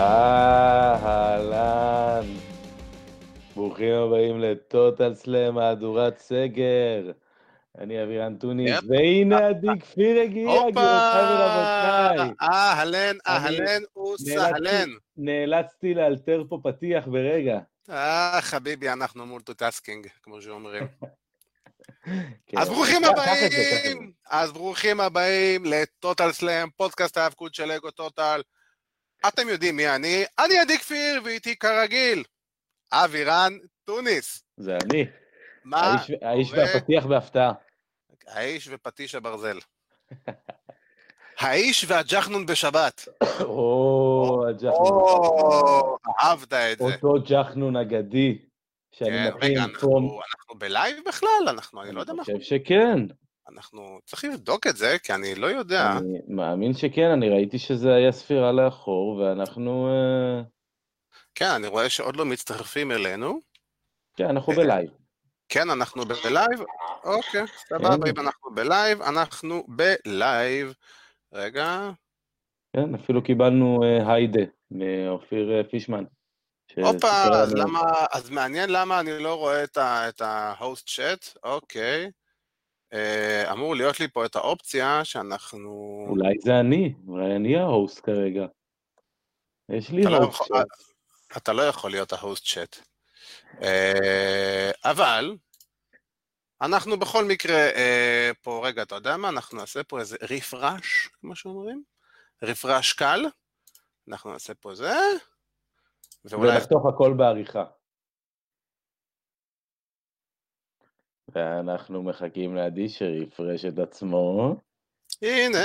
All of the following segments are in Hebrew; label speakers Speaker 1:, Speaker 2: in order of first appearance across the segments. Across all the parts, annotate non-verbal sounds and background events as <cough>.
Speaker 1: אהלן. ברוכים הבאים ל Total Slam, מהדורת סגר. אני אבירן טוניס. והנה עדי כפיר הגיע! גבירותיי ורבותיי.
Speaker 2: אהלן, אהלן וסהלן.
Speaker 1: נאלצתי לאלתר פה פתיח ברגע.
Speaker 2: אה, חביבי, אנחנו multitasking, כמו שאומרים. <laughs>
Speaker 1: כן.
Speaker 2: אז ברוכים. הבאים, אז ברוכים הבאים ל Total Slam, פודקאסט ההאבקות של אגו טוטל. אתם יודעים מי אני, אני עדי כפיר, ואיתי כרגיל, אבירן טוניס.
Speaker 1: זה אני.
Speaker 2: מה
Speaker 1: האיש- האיש? והפתיח בהפתעה.
Speaker 2: האיש ופטיש הברזל. <laughs> האיש והג'חנון בשבת. <coughs>
Speaker 1: או, הג'חנון.
Speaker 2: או, אהבת את זה.
Speaker 1: אותו ג'חנון אגדי, שאני
Speaker 2: כן,
Speaker 1: מכין
Speaker 2: רגע,
Speaker 1: פה.
Speaker 2: אנחנו אנחנו ב live בכלל? אנחנו, אני לא יודע מה...
Speaker 1: אני חושב שכן.
Speaker 2: אנחנו צריכים לבדוק את זה, כי אני לא יודע.
Speaker 1: אני מאמין שכן, אני ראיתי שזה היה ספירה לאחור, ואנחנו... אה,
Speaker 2: כן, אני רואה שעוד לא מצטרפים אלינו.
Speaker 1: כן, אנחנו
Speaker 2: ב
Speaker 1: live.
Speaker 2: כן, אנחנו ב live? אוקיי, סבבה,
Speaker 1: כן.
Speaker 2: אם אנחנו ב live, אנחנו ב live. רגע,
Speaker 1: כן, אפילו קיבלנו אה, היידה מאופיר אה, פישמן.
Speaker 2: הופה, אז למה, אז מעניין למה אני לא רואה את ה-host chat, אוקיי. אה, אמור להיות לי פה את האופציה שאנחנו...
Speaker 1: אולי זה אני, אולי אני ההוסט כרגע. יש לי
Speaker 2: אתה לא
Speaker 1: הוסט.
Speaker 2: יכול- אתה לא יכול להיות ההוסט צ'אט. אה, אבל, אנחנו בכל מקרה אה, פה, רגע, אתה יודע מה? אנחנו נעשה פה איזה רפרש, כמו שאומרים? רפרש קל. אנחנו נעשה פה זה, ואולי...
Speaker 1: ונחתוך הכל בעריכה. ואנחנו מחכים לעדי שיפרש את עצמו.
Speaker 2: הנה,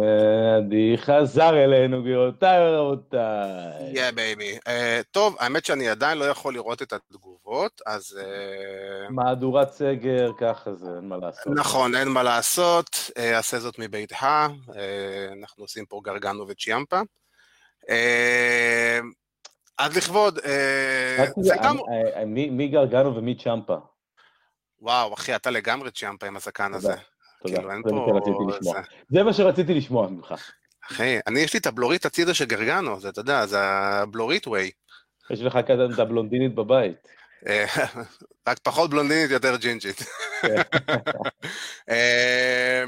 Speaker 1: ועדי חזר אלינו, גבירותיי ורבותיי.
Speaker 2: יא בייבי. טוב, האמת שאני עדיין לא יכול לראות את התגובות, אז... אה,
Speaker 1: מהדורת סגר, ככה זה, אין מה לעשות.
Speaker 2: נכון, אין מה לעשות, אה, עשה זאת מביתך, אה, אנחנו עושים פה גרגנו וצ'יאמפה. אה, אז לכבוד, אה, גם...
Speaker 1: אני- אני- מי מי גרגנו ומי צ'מפה?
Speaker 2: וואו, אחי, אתה לגמרי צ'יאמפה עם הזקן הזה.
Speaker 1: תודה,
Speaker 2: כאילו, אין
Speaker 1: זה מה
Speaker 2: פה...
Speaker 1: שרציתי לשמוע.
Speaker 2: זה-
Speaker 1: זה מה שרציתי לשמוע ממך.
Speaker 2: אחי, אני, יש לי את הבלורית הצידה של גרגנו, זה, אתה יודע, זה הבלורית ווי.
Speaker 1: יש לך כאן את הבלונדינית בבית.
Speaker 2: אה, רק פחות בלונדינית, יותר ג'ינג'ית.
Speaker 1: כן. <laughs>
Speaker 2: אה,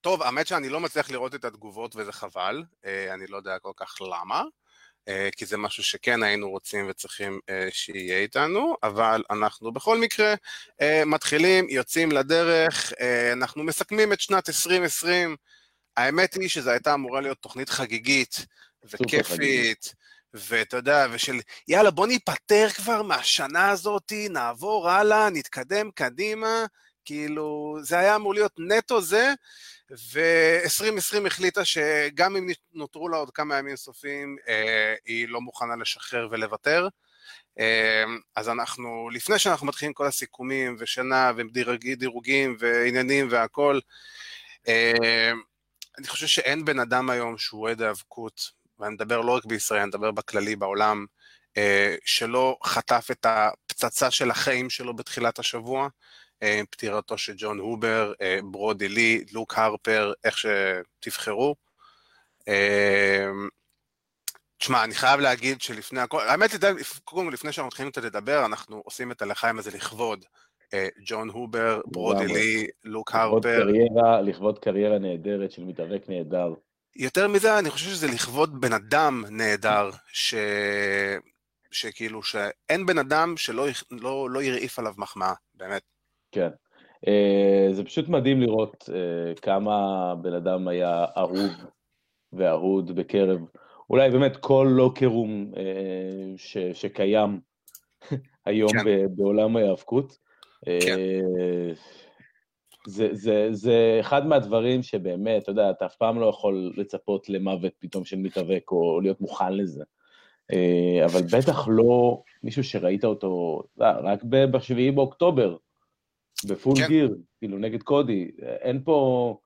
Speaker 2: טוב, האמת שאני לא מצליח לראות את התגובות וזה חבל, אה, אני לא יודע כל כך למה, כי זה משהו שכן היינו רוצים וצריכים אה, שיהיה איתנו, אבל אנחנו בכל מקרה אה, מתחילים, יוצאים לדרך, אה, אנחנו מסכמים את שנת 2020, האמת היא שזו הייתה אמורה להיות תוכנית חגיגית וכיפית, ואתה יודע, ושל יאללה בוא ניפטר כבר מהשנה הזאתי, נעבור הלאה, נתקדם קדימה, כאילו זה היה אמור להיות נטו זה, ו-2020 החליטה שגם אם נותרו לה עוד כמה ימים סופיים, אה, היא לא מוכנה לשחרר ולוותר. אה, אז אנחנו, לפני שאנחנו מתחילים כל הסיכומים ושנה ודירוגים ועניינים והכל, אה, אני חושב שאין בן אדם היום שהוא אוהד האבקות, ואני מדבר לא רק בישראל, אני מדבר בכללי בעולם, שלא חטף את הפצצה של החיים שלו בתחילת השבוע, פטירתו של ג'ון הובר, אה, ברודי לי, לוק הרפר, איך שתבחרו. אה, תשמע, אני חייב להגיד שלפני הכל, האמת היא, קודם כל לפני שאנחנו מתחילים קצת לדבר, אנחנו עושים את הלחיים הזה לכבוד אה, ג'ון הובר, ברודי. לי, לוק הרפר.
Speaker 1: לכבוד קריירה נהדרת של מתאבק נהדר.
Speaker 2: יותר מזה, אני חושב שזה לכבוד בן אדם נהדר, ש... שכאילו, שאין בן אדם שלא לא, לא הרעיף עליו מחמאה, באמת.
Speaker 1: כן. אה, זה פשוט מדהים לראות אה, כמה בן אדם היה אהוב ואהוד בקרב, אולי באמת כל לוקרום אה, ש, שקיים <laughs> היום
Speaker 2: כן.
Speaker 1: ב, בעולם ההיאבקות.
Speaker 2: כן.
Speaker 1: אה, זה, זה, זה אחד מהדברים שבאמת, אתה יודע, אתה אף פעם לא יכול לצפות למוות פתאום של מתאבק או להיות מוכן לזה. אבל בטח לא מישהו שראית אותו יודע, רק ב- בשביעי באוקטובר, בפול
Speaker 2: כן.
Speaker 1: גיר, כאילו נגד קודי, אין פה...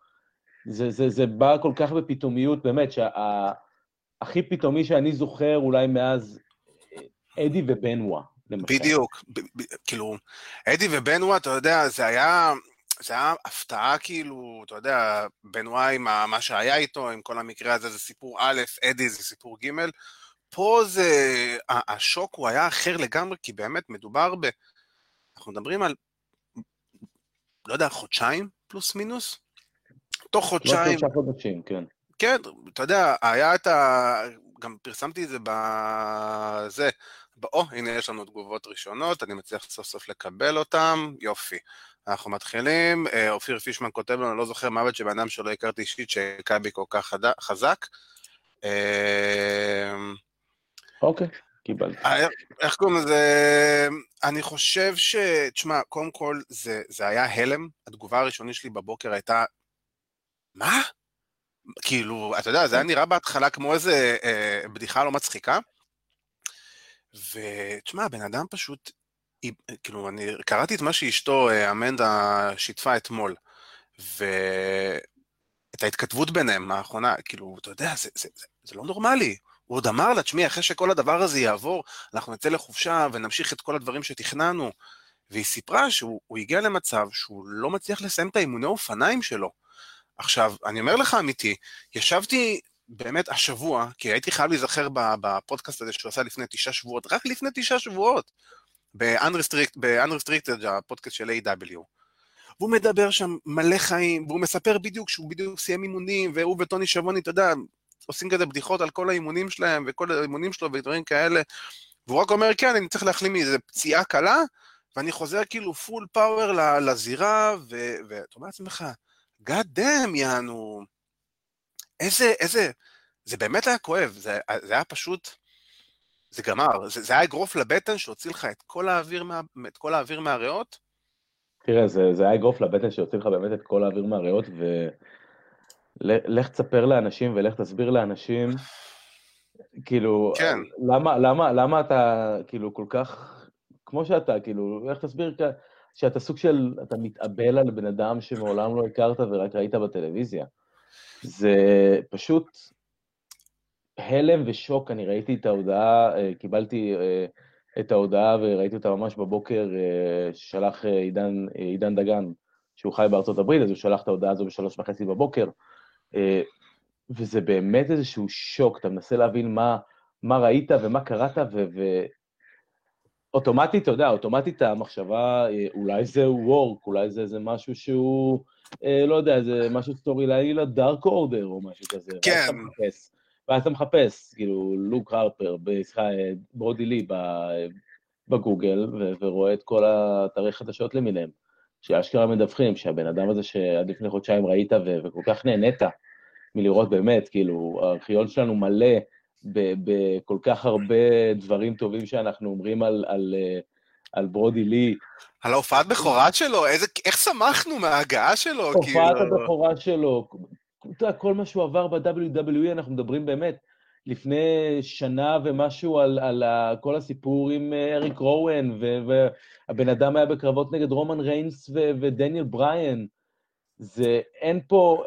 Speaker 1: זה, זה, זה בא כל כך בפתאומיות, באמת, שהכי פתאומי שאני זוכר אולי מאז אה, אדי ובנווה, למשל.
Speaker 2: בדיוק, ב- ב- כאילו, אדי ובנווה, אתה יודע, זה היה, זה היה הפתעה כאילו, אתה יודע, בנווה עם ה- מה שהיה איתו, עם כל המקרה הזה, זה סיפור א', אדי זה סיפור ג', פה זה, השוק הוא היה אחר לגמרי, כי באמת מדובר ב... אנחנו מדברים על, לא יודע, חודשיים פלוס מינוס? תוך חודשיים...
Speaker 1: לא שלושה חודשים, כן.
Speaker 2: כן, אתה יודע, היה את ה... גם פרסמתי את זה בזה, או, הנה יש לנו תגובות ראשונות, אני מצליח סוף סוף לקבל אותן, יופי. אנחנו מתחילים, אה, אופיר פישמן כותב לנו, לא זוכר מוות של בן אדם שלא הכרתי אישית, שהכה בי כל כך חזק.
Speaker 1: אה, אוקיי, קיבלתי.
Speaker 2: אה, איך קוראים לזה? אני חושב ש... תשמע, קודם כל, זה, זה היה הלם. התגובה הראשונית שלי בבוקר הייתה, מה? כאילו, אתה יודע, זה היה נראה בהתחלה כמו איזה אה, בדיחה לא מצחיקה. ותשמע, הבן אדם פשוט, כאילו, אני קראתי את מה שאשתו, אה, אמנדה, שיתפה אתמול, ואת ההתכתבות ביניהם האחרונה, כאילו, אתה יודע, זה, זה, זה, זה לא נורמלי. הוא עוד אמר לה, תשמעי, אחרי שכל הדבר הזה יעבור, אנחנו נצא לחופשה ונמשיך את כל הדברים שתכננו. והיא סיפרה שהוא הגיע למצב שהוא לא מצליח לסיים את האימוני אופניים שלו. עכשיו, אני אומר לך אמיתי, ישבתי באמת השבוע, כי הייתי חייב להיזכר בפודקאסט הזה שהוא עשה לפני תשעה שבועות, רק לפני תשעה שבועות, ב-Unrestricted, הפודקאסט של A.W. והוא מדבר שם מלא חיים, והוא מספר בדיוק שהוא בדיוק סיים אימונים, והוא וטוני שבוני, אתה יודע, עושים כזה בדיחות על כל האימונים שלהם, וכל האימונים שלו ודברים כאלה, והוא רק אומר, כן, אני צריך להחלים מאיזה פציעה קלה, ואני חוזר כאילו פול פאוור לזירה, ואתה אומר לעצמך, God damn, יענו, איזה, איזה, זה באמת היה כואב, זה, זה היה פשוט, זה גמר, זה, זה היה אגרוף לבטן שהוציא לך את כל האוויר, מה, את כל האוויר מהריאות.
Speaker 1: תראה, זה, זה היה אגרוף לבטן שהוציא לך באמת את כל האוויר מהריאות, ולך תספר לאנשים ולך תסביר לאנשים, כאילו, כן. למה, למה, למה אתה כאילו כל כך, כמו שאתה, כאילו, לך תסביר שאתה סוג של, אתה מתאבל על בן אדם שמעולם לא הכרת ורק ראית בטלוויזיה. זה פשוט הלם ושוק, אני ראיתי את ההודעה, אה, קיבלתי אה, את ההודעה וראיתי אותה ממש בבוקר, אה, ששלח עידן, עידן דגן, שהוא חי בארצות הברית, אז הוא שלח את ההודעה הזו בשלוש וחצי בבוקר, וזה באמת איזשהו שוק, אתה מנסה להבין מה, מה ראית ומה קראת, ו... ו... אוטומטית, אתה יודע, אוטומטית המחשבה, אולי זה וורק, אולי זה איזה משהו שהוא, אה, לא יודע, זה משהו סטורי לילה דארק אורדר או משהו כזה.
Speaker 2: כן.
Speaker 1: ואז אתה מחפש, כאילו, לוק הרפר, סליחה, ברודי לי בגוגל, ורואה את כל האתרי חדשות למיניהם, שאשכרה מדווחים שהבן אדם הזה שעד לפני חודשיים ראית וכל כך נהנית מלראות באמת, כאילו, הארכיון שלנו מלא בכל כך הרבה דברים טובים שאנחנו אומרים על, על, על ברודי לי.
Speaker 2: על ההופעת בכורה שלו, איזה, איך שמחנו מההגעה שלו,
Speaker 1: כאילו... הופעת הבכורה שלו, אתה יודע, כל מה שהוא עבר ב-WWE, אנחנו מדברים באמת, לפני שנה ומשהו על, על כל הסיפור עם אה, אריק רואן, והבן אדם היה בקרבות נגד רומן ריינס ודניאל בריין. זה, אין פה...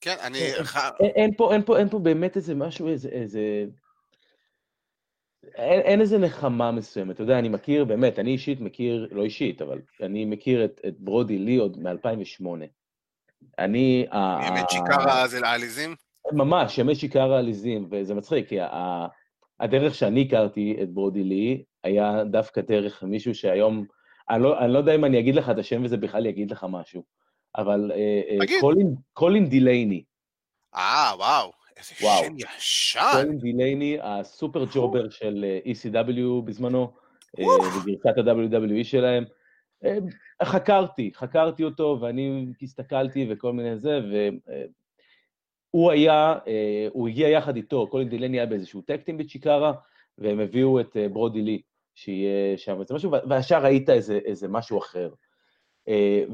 Speaker 2: כן, אני...
Speaker 1: אין, אין, אין, פה, אין, פה, אין פה באמת איזה משהו, איזה... איזה... אין, אין איזה נחמה מסוימת, אתה יודע, אני מכיר, באמת, אני אישית מכיר, לא אישית, אבל אני מכיר את, את ברודי לי עוד מ-2008. אני...
Speaker 2: ימי צ'יקרה זה לעליזים?
Speaker 1: ממש, ימי צ'יקרה העליזים, וזה מצחיק, כי הדרך שאני הכרתי את ברודי לי, היה דווקא דרך מישהו שהיום, אני לא, אני לא יודע אם אני אגיד לך את השם וזה בכלל יגיד לך משהו, אבל אה, אה, קולין, קולין דילייני.
Speaker 2: אה, וואו. איזה וואו. שם ישן. קולין
Speaker 1: דילייני, ה super jobber של אה, ECW בזמנו, בגרסת ה-WWE שלהם. חקרתי, חקרתי אותו, ואני הסתכלתי וכל מיני זה, והוא היה, הוא הגיע יחד איתו, קולין דילני היה באיזשהו טקטים בצ'יקרה, והם הביאו את ברודי לי, שיהיה שם איזה משהו, והשאר ראית איזה, איזה משהו אחר.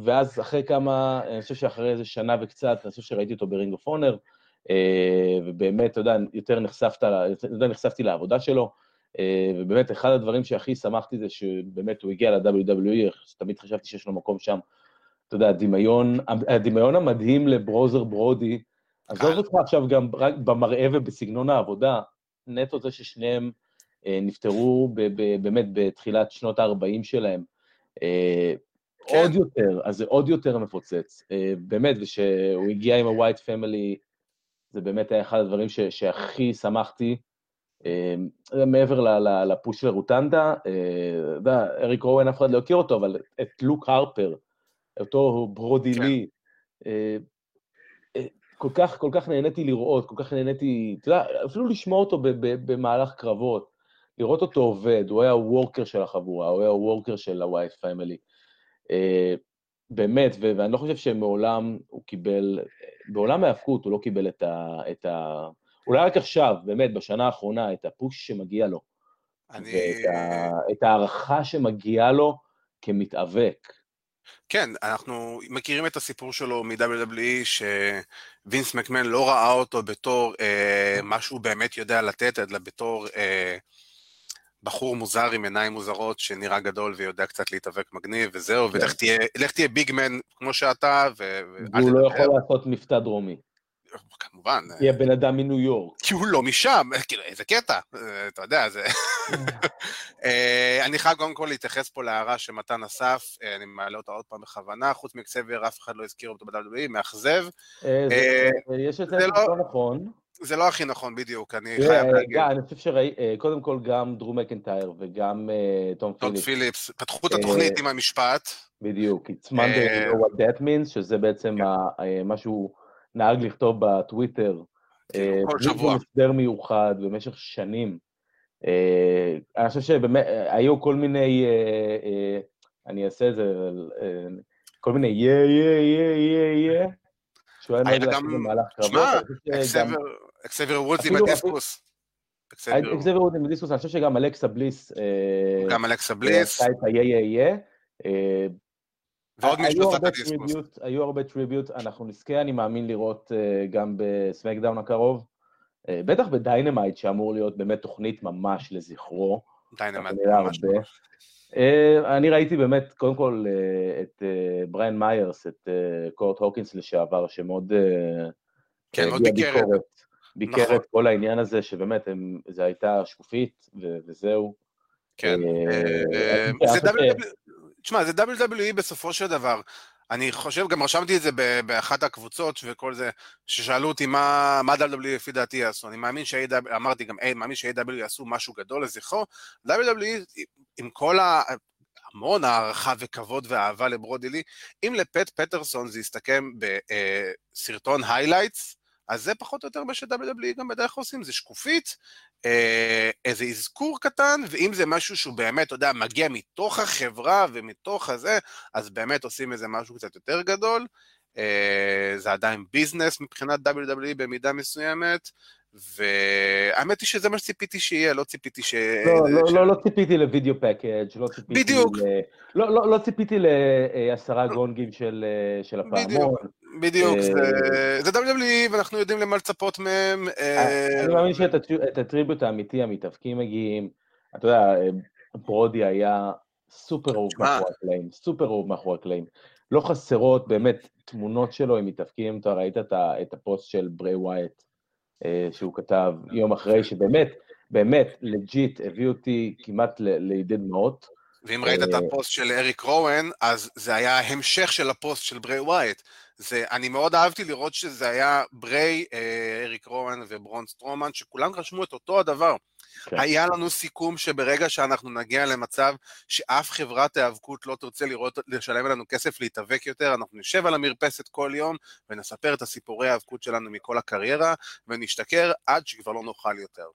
Speaker 1: ואז אחרי כמה, אני חושב שאחרי איזה שנה וקצת, אני חושב שראיתי אותו ברינג אוף אונר, ובאמת, אתה יודע, יותר נחשפת, יותר נחשפתי לעבודה שלו, אה, ובאמת, אחד הדברים שהכי שמחתי זה שבאמת הוא הגיע ל-WWE, תמיד חשבתי שיש לו מקום שם. אתה יודע, הדמיון, הדמיון המדהים לברוזר ברודי, עזוב אותך עכשיו גם רק במראה ובסגנון העבודה, נטו זה ששניהם אה, נפטרו ב- ב- באמת בתחילת שנות ה-40 שלהם. אה, כן. עוד יותר, אז זה עוד יותר מפוצץ. אה, באמת, ושהוא הגיע עם ה-white family, זה באמת היה אחד הדברים ש- שהכי שמחתי מעבר ל push של רוטנדה, אתה יודע, אריק רואן אף אחד לא הכיר אותו, אבל את לוק הרפר, אותו ברודי כן. לי, כל כך, כל כך נהניתי לראות, כל כך נהניתי, אתה יודע, אפילו לשמוע אותו במהלך קרבות, לראות אותו עובד, הוא היה ה worker של החבורה, הוא היה ה worker של ה Wyatt Family. אה, באמת, ואני לא חושב שמעולם הוא קיבל, בעולם ההאבקות הוא לא קיבל את ה, את ה... אולי רק עכשיו, באמת, בשנה האחרונה, את הפוש שמגיע לו. אני... ואת ההערכה שמגיעה לו כמתאבק.
Speaker 2: כן, אנחנו מכירים את הסיפור שלו מ-WWE, שווינס מקמן לא ראה אותו בתור אה, מה שהוא באמת יודע לתת, אלא בתור אה, בחור מוזר עם עיניים מוזרות שנראה גדול ויודע קצת להתאבק מגניב וזהו, כן. ולך תהיה, תהיה ביגמן כמו שאתה, ו...
Speaker 1: והוא לא יכול לעשות מבטא דרומי.
Speaker 2: כמובן.
Speaker 1: כי הבן אדם מניו יורק.
Speaker 2: כי הוא לא משם, כאילו, איזה קטע, אתה יודע, זה... <laughs> אה, אני חייב קודם כל להתייחס פה להערה שמתן אסף, אה, אני מעלה אותה עוד פעם בכוונה, חוץ מקסבייר אף אחד לא הזכיר אותו ב-WWE, מאכזב.
Speaker 1: אה, יש את זה לא-, לא נכון.
Speaker 2: זה לא הכי נכון, בדיוק, אני חייב להגיד.
Speaker 1: אני חושב שראי, קודם כל גם דרו מקנטייר וגם תום פיליפס.
Speaker 2: תום פיליפס, פתחו את התוכנית עם המשפט.
Speaker 1: בדיוק, it's Monday, know what that means, שזה בעצם כן. משהו... נהג לכתוב בטוויטר,
Speaker 2: כן, כל אה, שבוע.
Speaker 1: הסדר מיוחד במשך שנים. אה, אני חושב שבאמת, היו כל מיני, אה, אני אעשה את זה, כל מיני יא, יא, יא, יא, יא,
Speaker 2: שהוא היה נהוג לעשות במהלך קרבות. שמע, אקסבר וודס עם הדיסקוס.
Speaker 1: אקסבייר וודס עם ה discus, אני חושב שגם אלכסה בליס,
Speaker 2: גם אלכסה בליס,
Speaker 1: עשה את ה yeah
Speaker 2: yeah yeah. ועוד את ה discus.
Speaker 1: היו הרבה tribute, אנחנו נזכה, אני מאמין, לראות uh, גם ב SmackDown הקרוב. Uh, בטח ב Dynamite, שאמור להיות באמת תוכנית ממש לזכרו.
Speaker 2: Dynamite ממש ממש.
Speaker 1: Uh, אני ראיתי באמת, קודם כל, את בריין מיירס, את קורט הוקינס לשעבר, שמאוד...
Speaker 2: כן, מאוד ביקרת.
Speaker 1: ביקרת נכון. כל העניין הזה, שבאמת, הם, זה הייתה שקופית, ו- וזהו.
Speaker 2: כן. זה תשמע, זה WWE בסופו של דבר. אני חושב, גם רשמתי את זה באחת הקבוצות וכל זה, ששאלו אותי מה, מה WWE לפי דעתי יעשו. אני מאמין ש-AW, אמרתי גם, אני מאמין ש-AW יעשו משהו גדול לזכרו. WWE, עם כל ה... המון הערכה וכבוד ואהבה לברודי לי, אם לפט פטרסון זה יסתכם בסרטון highlights, אז זה פחות או יותר מה ש-WWE גם בדרך כלל עושים, זה שקופית, אה, איזה אזכור קטן, ואם זה משהו שהוא באמת, אתה יודע, מגיע מתוך החברה ומתוך הזה, אז באמת עושים איזה משהו קצת יותר גדול. אה, זה עדיין ביזנס מבחינת WWE במידה מסוימת, והאמת היא שזה מה שציפיתי שיהיה, לא ציפיתי ש...
Speaker 1: לא, לא, ש... לא, לא ציפיתי ל video package, לא ציפיתי...
Speaker 2: בדיוק. ל...
Speaker 1: לא, לא, לא ציפיתי לעשרה גונגים של, של הפעמון.
Speaker 2: בדיוק, בדיוק, זה, זה WWE ואנחנו יודעים למה לצפות מהם.
Speaker 1: אני מאמין שאת ה tribute האמיתי, המתאבקים מגיעים, אתה יודע, ברודי היה סופר אהוב מאחורי הקלעים, סופר אהוב מאחורי הקלעים. לא חסרות באמת תמונות שלו עם מתאבקים, אתה ראית את הפוסט של בריי וויאט. אה, שהוא כתב יום אחרי, שבאמת, באמת, legit, הביא אותי כמעט לידי דמעות.
Speaker 2: ואם ראית את אה, הפוסט של אריק רוואן, אז זה היה המשך של הפוסט של בריי וואייט. זה, אני מאוד אהבתי לראות שזה היה בריי, אה, אריק רוואן ובראון סטרומן, שכולם רשמו את אותו הדבר. כן. היה לנו סיכום שברגע שאנחנו נגיע למצב שאף חברת היאבקות לא תרצה לראות, לשלם לנו כסף להתאבק יותר, אנחנו נשב על המרפסת כל יום ונספר את הסיפורי ההיאבקות שלנו מכל הקריירה, ונשתכר עד שכבר לא נאכל יותר.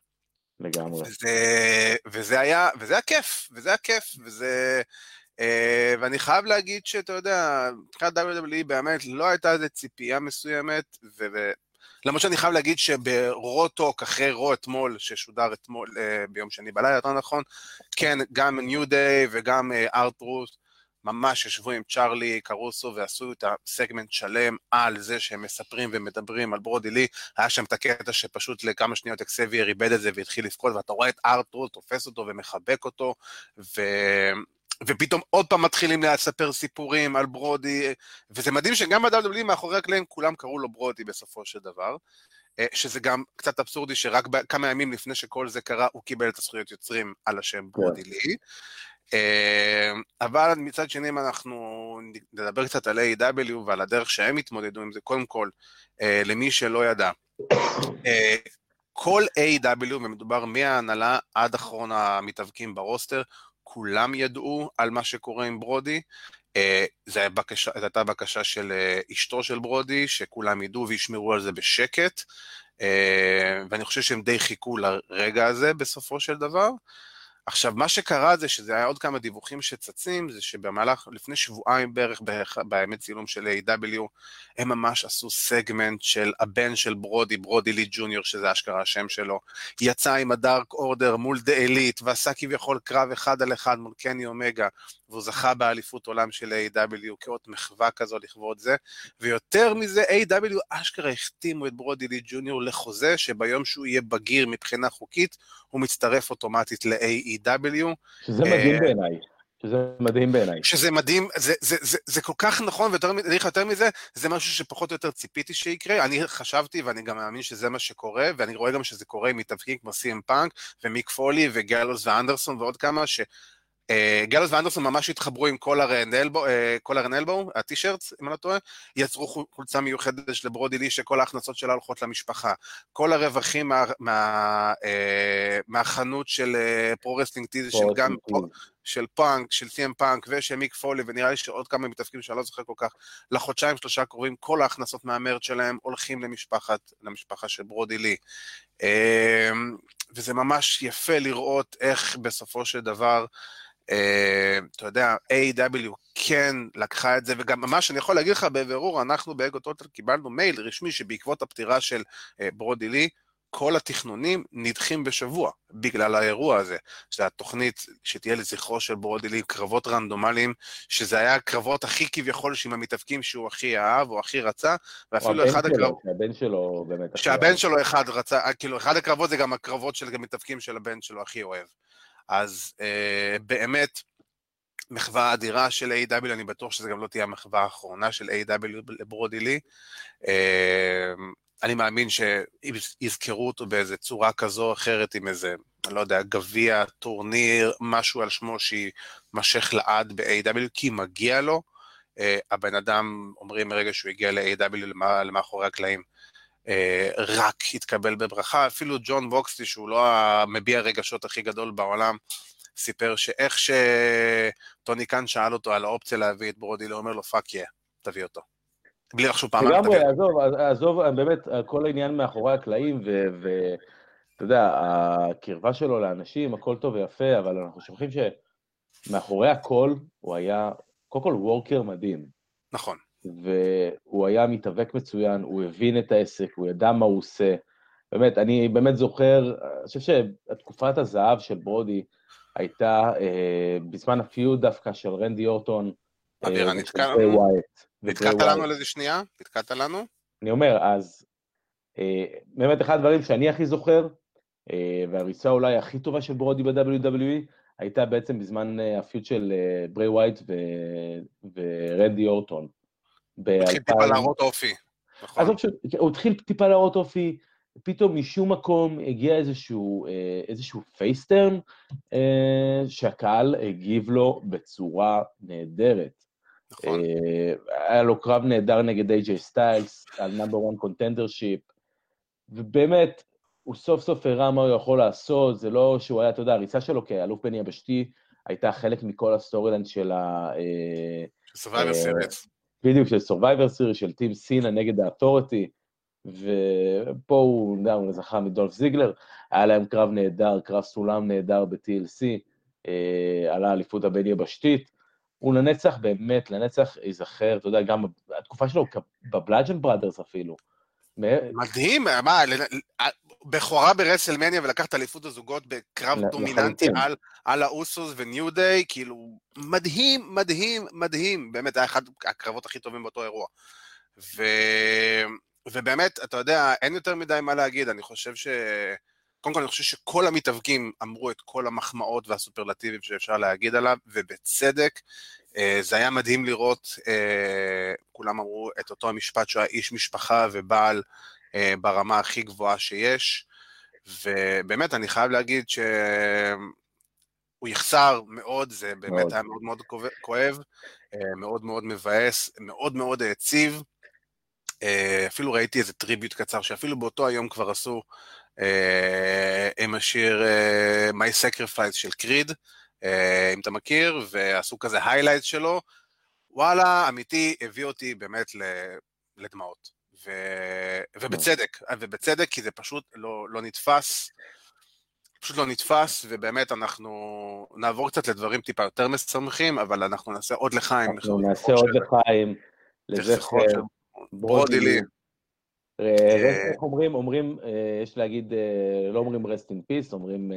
Speaker 1: לגמרי.
Speaker 2: וזה, וזה היה, וזה היה כיף, וזה היה כיף, וזה... Uh, ואני חייב להגיד שאתה יודע, מבחינת WWE באמת לא הייתה איזו ציפייה מסוימת, ו- למרות שאני חייב להגיד שברוטוק, אחרי רו אתמול, ששודר אתמול, uh, ביום שני בלילה, יותר נכון, כן, גם ניו דיי וגם ארט uh, רות, ממש ישבו עם צ'ארלי קרוסו ועשו את הסגמנט שלם על זה שהם מספרים ומדברים על ברודי לי, היה שם את הקטע שפשוט לכמה שניות אקסבייר איבד את זה והתחיל לבכות, ואתה רואה את ארטרוט תופס אותו ומחבק אותו, ו... ופתאום עוד פעם מתחילים לספר סיפורים על ברודי, וזה מדהים שגם ב-WWE מאחורי הקלעים כולם קראו לו ברודי בסופו של דבר, אה, שזה גם קצת אבסורדי שרק כמה ימים לפני שכל זה קרה הוא קיבל את הזכויות יוצרים על השם כן. ברודי לי. אה, אבל מצד שני אם אנחנו נדבר קצת על A.W. ועל הדרך שהם התמודדו עם זה, קודם כל, אה, למי שלא ידע, כל A.W, ומדובר מההנהלה עד אחרון המתאבקים ברוסטר, כולם ידעו על מה שקורה עם ברודי. אה, זו הייתה בקשה של אה, אשתו של ברודי, שכולם ידעו וישמרו על זה בשקט, אה, ואני חושב שהם די חיכו לרגע הזה בסופו של דבר. עכשיו, מה שקרה זה שזה היה עוד כמה דיווחים שצצים, זה שבמהלך, לפני שבועיים בערך, בימי צילום של A.W, הם ממש עשו סגמנט של הבן של ברודי, ברודי לי ג'וניור, שזה אשכרה השם שלו, יצא עם הדארק אורדר מול דה אליט, ועשה כביכול קרב אחד על אחד מול קני אומגה, והוא זכה באליפות עולם של A.W כאות מחווה כזו לכבוד זה, ויותר מזה, A.W אשכרה החתימו את ברודי לי ג'וניור לחוזה, שביום שהוא יהיה בגיר מבחינה חוקית, הוא מצטרף אוטומטית ל-AEW.
Speaker 1: שזה מדהים אה, בעיניי. שזה מדהים בעיניי.
Speaker 2: שזה מדהים, זה, זה, זה, זה כל כך נכון, ויותר יותר מזה, זה משהו שפחות או יותר ציפיתי שיקרה. אני חשבתי, ואני גם מאמין שזה מה שקורה, ואני רואה גם שזה קורה עם מתאבקים כמו סי.אם פאנק, ומיק פולי, וגלוס ואנדרסון ועוד כמה, ש... Uh, גלוס ואנדרסון ממש התחברו עם קולר אלבו, קולר אלבו, הטישרטס, אם אני לא טועה, יצרו חולצה מיוחדת של ברודי לי שכל ההכנסות שלה הולכות למשפחה. כל הרווחים מה, מה, uh, מהחנות של Pro Wrestling Tees, של גם של פאנק, של סי.אם. פאנק ושל מיק פולי, ונראה לי שעוד כמה מתאבקים שאני לא זוכר כל כך, לחודשיים שלושה קרובים, כל ההכנסות מה merch שלהם הולכים למשפחת, למשפחה של ברודי לי. Uh, וזה ממש יפה לראות איך בסופו של דבר, אה, אתה יודע, AEW כן לקחה את זה, וגם ממש אני יכול להגיד לך בבירור, אנחנו באגודת טוטל קיבלנו מייל רשמי שבעקבות הפטירה של אה, ברודי לי, כל התכנונים נדחים בשבוע בגלל האירוע הזה, שזו התוכנית שתהיה לזכרו של ברודי לי, קרבות רנדומליים, שזה היה הקרבות הכי כביכול שעם המתאבקים שהוא הכי אהב או הכי רצה,
Speaker 1: ואפילו אחד הקרבות... שהבן שלו באמת...
Speaker 2: שהבן שלו אחד רצה, כאילו אחד הקרבות זה גם הקרבות של המתאבקים של הבן שלו הכי אוהב. אז אה, באמת, מחווה אדירה של A.W, אני בטוח שזו גם לא תהיה המחווה האחרונה של A.W לברודי לי. אה, אני מאמין שיזכרו אותו באיזה צורה כזו או אחרת עם איזה, אני לא יודע, גביע, טורניר, משהו על שמו שיימשך לעד ב-AEW, כי מגיע לו. Uh, הבן אדם, אומרים מרגע שהוא הגיע ל-AEW למאחורי הקלעים, uh, רק התקבל בברכה. אפילו ג'ון מוקסלי, שהוא לא המביע הרגשות הכי גדול בעולם, סיפר שאיך שטוני קאן שאל אותו על האופציה להביא את ברודי, הוא אומר לו, fuck yeah, תביא אותו. בלי לחשוב פעמיים.
Speaker 1: לגמרי, עזוב, עזוב, באמת, כל העניין מאחורי הקלעים, ואתה יודע, הקרבה שלו לאנשים, הכל טוב ויפה, אבל אנחנו שוכחים שמאחורי הכל הוא היה, קודם כל וורקר מדהים.
Speaker 2: נכון.
Speaker 1: והוא היה מתאבק מצוין, הוא הבין את העסק, הוא ידע מה הוא עושה. באמת, אני באמת זוכר, אני חושב שתקופת הזהב של ברודי הייתה אה, בזמן הפיוד דווקא של רנדי אורטון,
Speaker 2: אביר, אה, נתקעת לנו על איזה שנייה? נתקעת לנו?
Speaker 1: אני אומר, אז אה, באמת אחד הדברים שאני הכי זוכר, אה, והריצה אולי הכי טובה של ברודי ב-WWE, הייתה בעצם בזמן ה feud של בריי וואייט ורנדי אורטון.
Speaker 2: התחיל טיפה להראות אופי. נכון.
Speaker 1: הוא התחיל טיפה להראות אופי, פתאום משום מקום הגיע איזשהו, איזשהו face turn, שהקהל הגיב לו בצורה נהדרת. נכון. אה, היה לו קרב נהדר נגד איי-ג'יי סטיילס, על number 1 contendership, ובאמת, הוא סוף סוף הראה מה הוא יכול לעשות, זה לא שהוא היה, אתה יודע, הריצה שלו כאלוף בין יבשתי, הייתה חלק מכל ה storyline של ה...
Speaker 2: Survivor Series.
Speaker 1: אה, בדיוק, של Survivor Series, של Team סינה נגד ה Authority, ופה הוא, יודע, הוא זכה מדולף זיגלר, היה להם קרב נהדר, קרב סולם נהדר ב-TLC, אה, על האליפות הבין יבשתית, הוא לנצח באמת, לנצח ייזכר, אתה יודע, גם התקופה שלו בבלאדג'ן בראדרס אפילו.
Speaker 2: מדהים, מה, בכורה ברסלמאניה ולקחת אליפות הזוגות בקרב דומיננטי על, על האוסוז וניו דיי, כאילו, מדהים, מדהים, מדהים, באמת, היה אחד הקרבות הכי טובים באותו אירוע. ו... ובאמת, אתה יודע, אין יותר מדי מה להגיד, אני חושב ש... קודם כל אני חושב שכל המתאבקים אמרו את כל המחמאות והסופרלטיבים שאפשר להגיד עליו, ובצדק. אה, זה היה מדהים לראות, אה, כולם אמרו את אותו המשפט שהוא היה איש משפחה ובעל אה, ברמה הכי גבוהה שיש, ובאמת אני חייב להגיד שהוא יחסר מאוד, זה באמת מאוד. היה מאוד מאוד כואב, מאוד מאוד מבאס, מאוד מאוד מעציב. אפילו ראיתי איזה tribute קצר, שאפילו באותו היום כבר עשו עם השיר My Sacrifice של קריד, אם אתה מכיר, ועשו כזה highlight שלו. וואלה, אמיתי, הביא אותי באמת לדמעות. ו... ובצדק, ובצדק, כי זה פשוט לא, לא נתפס. פשוט לא נתפס, ובאמת אנחנו נעבור קצת לדברים טיפה יותר משמחים, אבל אנחנו נעשה עוד לחיים.
Speaker 1: אנחנו נעשה עוד לחיים, לזכר
Speaker 2: ברודי לי.
Speaker 1: אה, איך אומרים, אומרים, אה, יש להגיד, אה, לא אומרים rest in peace, אומרים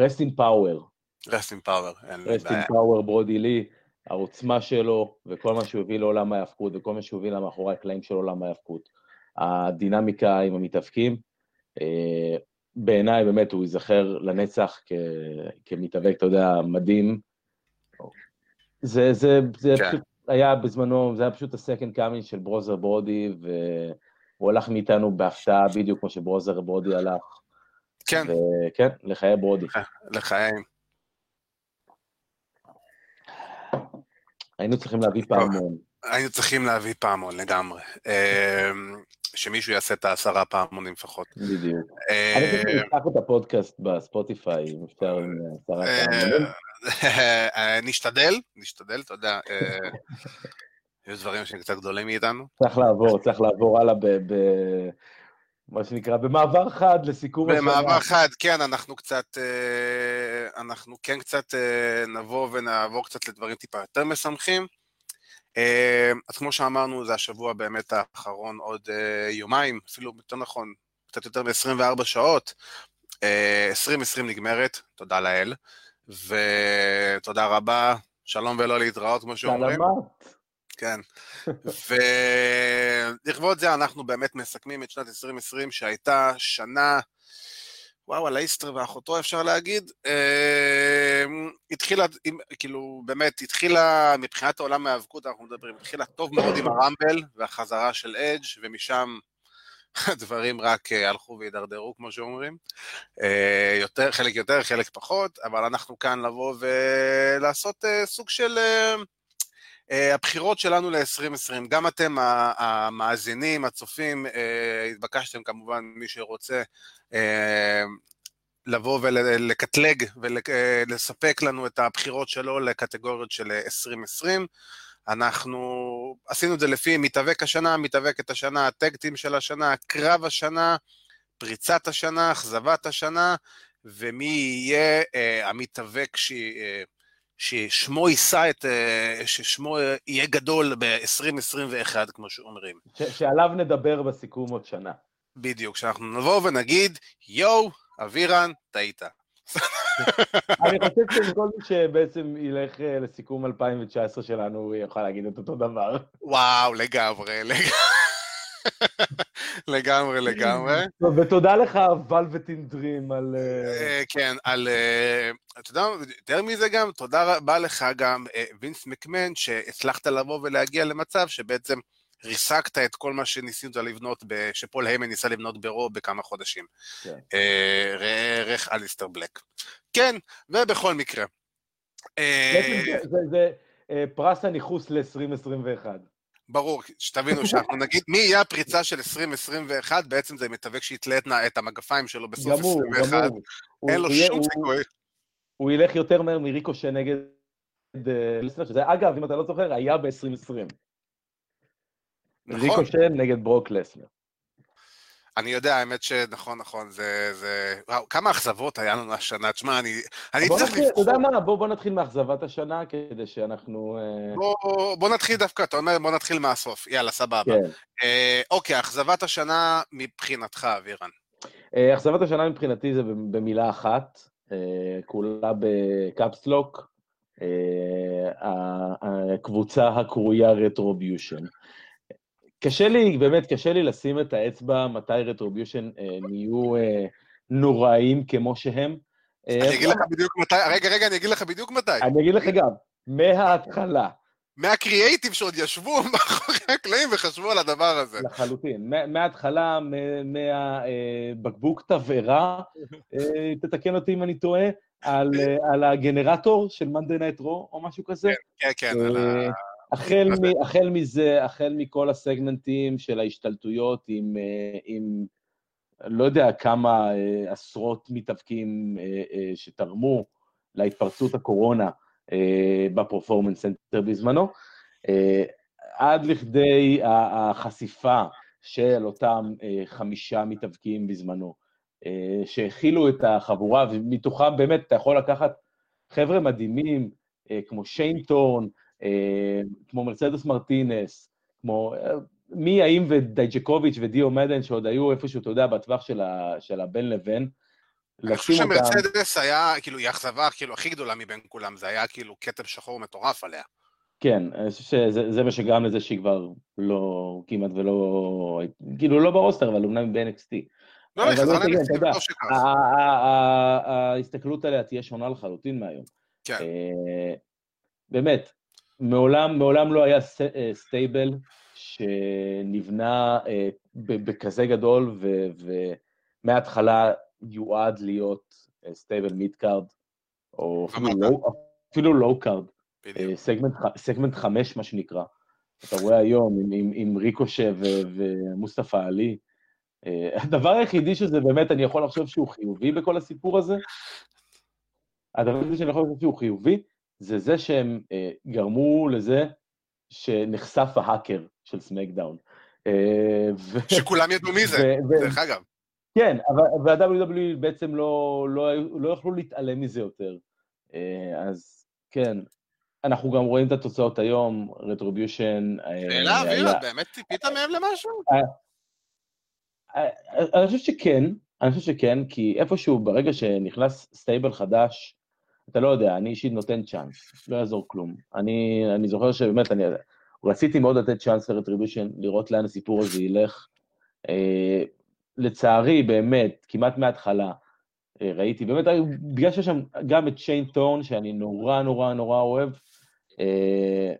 Speaker 1: rest in power.
Speaker 2: rest in power,
Speaker 1: אין בעיה. rest in power, ברודי לי, העוצמה שלו, וכל מה שהוא הביא לעולם ההאבקות, וכל מה שהוא הביא למאחורי הקלעים של עולם ההאבקות. הדינמיקה עם המתאבקים, בעיניי באמת הוא ייזכר לנצח כמתאבק, אתה יודע, מדהים. זה, זה, זה כן. פשוט היה בזמנו, זה היה פשוט ה second coming של ברוזר ברודי, והוא הלך מאיתנו בהפתעה בדיוק כמו שברוזר ברודי הלך.
Speaker 2: כן.
Speaker 1: כן, לחיי ברודי.
Speaker 2: לחיים.
Speaker 1: היינו צריכים להביא פעמון.
Speaker 2: היינו צריכים להביא פעמון לגמרי. אמ, שמישהו יעשה את העשרה פעמונים לפחות.
Speaker 1: בדיוק. אה, אני חושב שנפתח את הפודקאסט בספוטיפיי, אם אפשר עם עשרה אה, פעמונים.
Speaker 2: אה, נשתדל, נשתדל, אתה יודע. יש דברים שהם קצת גדולים מאיתנו.
Speaker 1: צריך לעבור, צריך לעבור הלאה ב... מה שנקרא, במעבר חד לסיכום
Speaker 2: השנה. במעבר חד, כן, אנחנו קצת, אנחנו כן קצת נבוא ונעבור קצת לדברים טיפה יותר משמחים. אמ, אז כמו שאמרנו, זה השבוע באמת האחרון עוד אה, יומיים, אפילו יותר נכון, קצת יותר מ-24 שעות. 2020 אה, נגמרת, תודה לאל, ותודה רבה, שלום ולא להתראות, כמו שאומרים.
Speaker 1: שלמת.
Speaker 2: כן. <laughs> ולכבוד זה אנחנו באמת מסכמים את שנת 2020, שהייתה שנה וואו, על האיסטר ואחותו אפשר להגיד, אה, התחילה, כאילו, באמת, התחילה, מבחינת העולם ההיאבקות, אנחנו מדברים, התחילה טוב מאוד עם הרמבל והחזרה של אדג' ומשם הדברים רק אה, הלכו והידרדרו, כמו שאומרים. אה, יותר, חלק יותר, חלק פחות, אבל אנחנו כאן לבוא ולעשות סוג של... הבחירות שלנו ל-2020, גם אתם המאזינים, הצופים, התבקשתם כמובן, מי שרוצה, אה, לבוא ולקטלג ולספק לנו את הבחירות שלו לקטגוריות של 2020. אנחנו עשינו את זה לפי מתאבק השנה, מתאבקת השנה, הטקטים של השנה, קרב השנה, פריצת השנה, אכזבת השנה, ומי יהיה אה, המתאבק ש... אה, ששמו יישא את, אה, ששמו יהיה גדול ב-2021, כמו שאומרים.
Speaker 1: שעליו נדבר בסיכום עוד שנה.
Speaker 2: בדיוק, שאנחנו נבוא ונגיד, יואו, אבירן, טעית.
Speaker 1: אני חושב שכל מי שבעצם ילך אה, לסיכום 2019 שלנו, יוכל להגיד את אותו דבר.
Speaker 2: וואו, לגמרי, לגמרי. <laughs> לגמרי, לגמרי.
Speaker 1: ותודה לך, ולווטין דרים, על... אה,
Speaker 2: אה, כן, על... אתה יודע, יותר מזה גם, תודה רבה לך גם, וינס מקמן, שהצלחת לבוא ולהגיע למצב שבעצם ריסקת את כל מה שניסית לבנות, שפול היימן ניסה לבנות ברו בכמה חודשים. כן. אה, ראה ערך אליסטר בלק. כן, ובכל מקרה.
Speaker 1: אה, זה אה, פרס הניכוס ל-2021.
Speaker 2: ברור, שתבינו שאנחנו נגיד, מי יהיה הפריצה של 2021, בעצם זה מתאבק שיתלה את המגפיים שלו בסוף 2021. אין לו שום סיכוי.
Speaker 1: הוא ילך יותר מהר מריקו שנגד ליסנר, שזה אגב, אם אתה לא זוכר, היה ב-2020. נכון. ריקושן נגד ברוק לסנר.
Speaker 2: אני יודע, האמת שנכון, נכון, זה... זה... וואו, כמה אכזבות היה לנו השנה. תשמע, אני, אני צריך לבחור...
Speaker 1: אתה יודע מה, בוא, בוא נתחיל מאכזבת השנה, כדי שאנחנו...
Speaker 2: אה, בוא, בוא נתחיל דווקא, אתה אומר, בוא נתחיל מהסוף. יאללה, סבבה. כן. אה, אוקיי, אכזבת השנה מבחינתך, אבירן.
Speaker 1: אה, אכזבת השנה מבחינתי זה במילה אחת, אה, כולה בקפסלוק, אה, הקבוצה הקרויה רטרוביושן. קשה לי, באמת קשה לי לשים את האצבע מתי רטרוביושן אה, נהיו אה, נוראים כמו שהם.
Speaker 2: אה, אני אגיד לך בדיוק מתי, רגע, רגע, אני אגיד לך בדיוק מתי.
Speaker 1: אני אגיד לך גם, מההתחלה.
Speaker 2: מהקריאייטיב שעוד ישבו <laughs> מאחורי הקלעים וחשבו על הדבר הזה.
Speaker 1: לחלוטין. מההתחלה, מהבקבוק תבערה, תתקן אותי אם אני טועה, על, על הגנרטור של Monday Night Raw או משהו כזה.
Speaker 2: כן, כן, כן.
Speaker 1: החל, מ, החל מזה, החל מכל הסגמנטים של ההשתלטויות עם, אה, עם לא יודע כמה עשרות מתאבקים שתרמו להתפרצות הקורונה ב Performance Center בזמנו, עד לכדי החשיפה של אותם חמישה מתאבקים בזמנו, שהכילו את החבורה, ומתוכם באמת אתה יכול לקחת חבר'ה מדהימים, כמו שיין טורן, כמו מרצדס מרטינס, כמו מי, האם ודייג'קוביץ' ודיו מדן, שעוד היו איפשהו, אתה יודע, בטווח של, ה, של הבין לבין.
Speaker 2: אני חושב שמרצדס היה, כאילו, היא אכזבה כאילו הכי גדולה מבין כולם, זה היה כאילו כתב שחור מטורף עליה.
Speaker 1: כן, אני חושב שזה מה שגרם לזה שהיא כבר לא, כמעט ולא, כאילו לא ב roster, אבל אומנם ב-NXT.
Speaker 2: לא, היא חזרה ל-NXT, וטוב שכך.
Speaker 1: ההסתכלות עליה תהיה שונה לחלוטין מהיום.
Speaker 2: כן.
Speaker 1: באמת, מעולם, מעולם לא היה stable שנבנה אה, בכזה גדול, ומההתחלה יועד להיות stable mid card, או אפילו low card, סגמנט חמש מה שנקרא. אתה רואה היום עם, עם, עם ריקושה ומוסטפא עלי. אה, הדבר היחידי שזה באמת, אני יכול לחשוב שהוא חיובי בכל הסיפור הזה, הדבר היחידי שאני יכול לחשוב שהוא חיובי, זה זה שהם אה, גרמו לזה שנחשף ההאקר של סמקדאון.
Speaker 2: אה, שכולם ידעו מי זה, דרך אגב.
Speaker 1: כן, וה-WWE בעצם לא, לא, לא יכלו להתעלם מזה יותר. אה, אז כן, אנחנו גם רואים את התוצאות היום, רטריביושן.
Speaker 2: אה, שאלה, אביר, אה, באמת ציפית מהם למשהו?
Speaker 1: אני חושב שכן, אני חושב שכן, כי איפשהו, ברגע שנכנס stable חדש, אתה לא יודע, אני אישית נותן chance, לא יעזור כלום. אני, אני זוכר שבאמת, אני רציתי מאוד לתת chance לרטריביושן, לראות לאן הסיפור הזה ילך. אה, לצערי, באמת, כמעט מההתחלה, אה, ראיתי, באמת, בגלל שיש שם גם את שיין ת'ורן, שאני נורא נורא נורא אוהב, אה,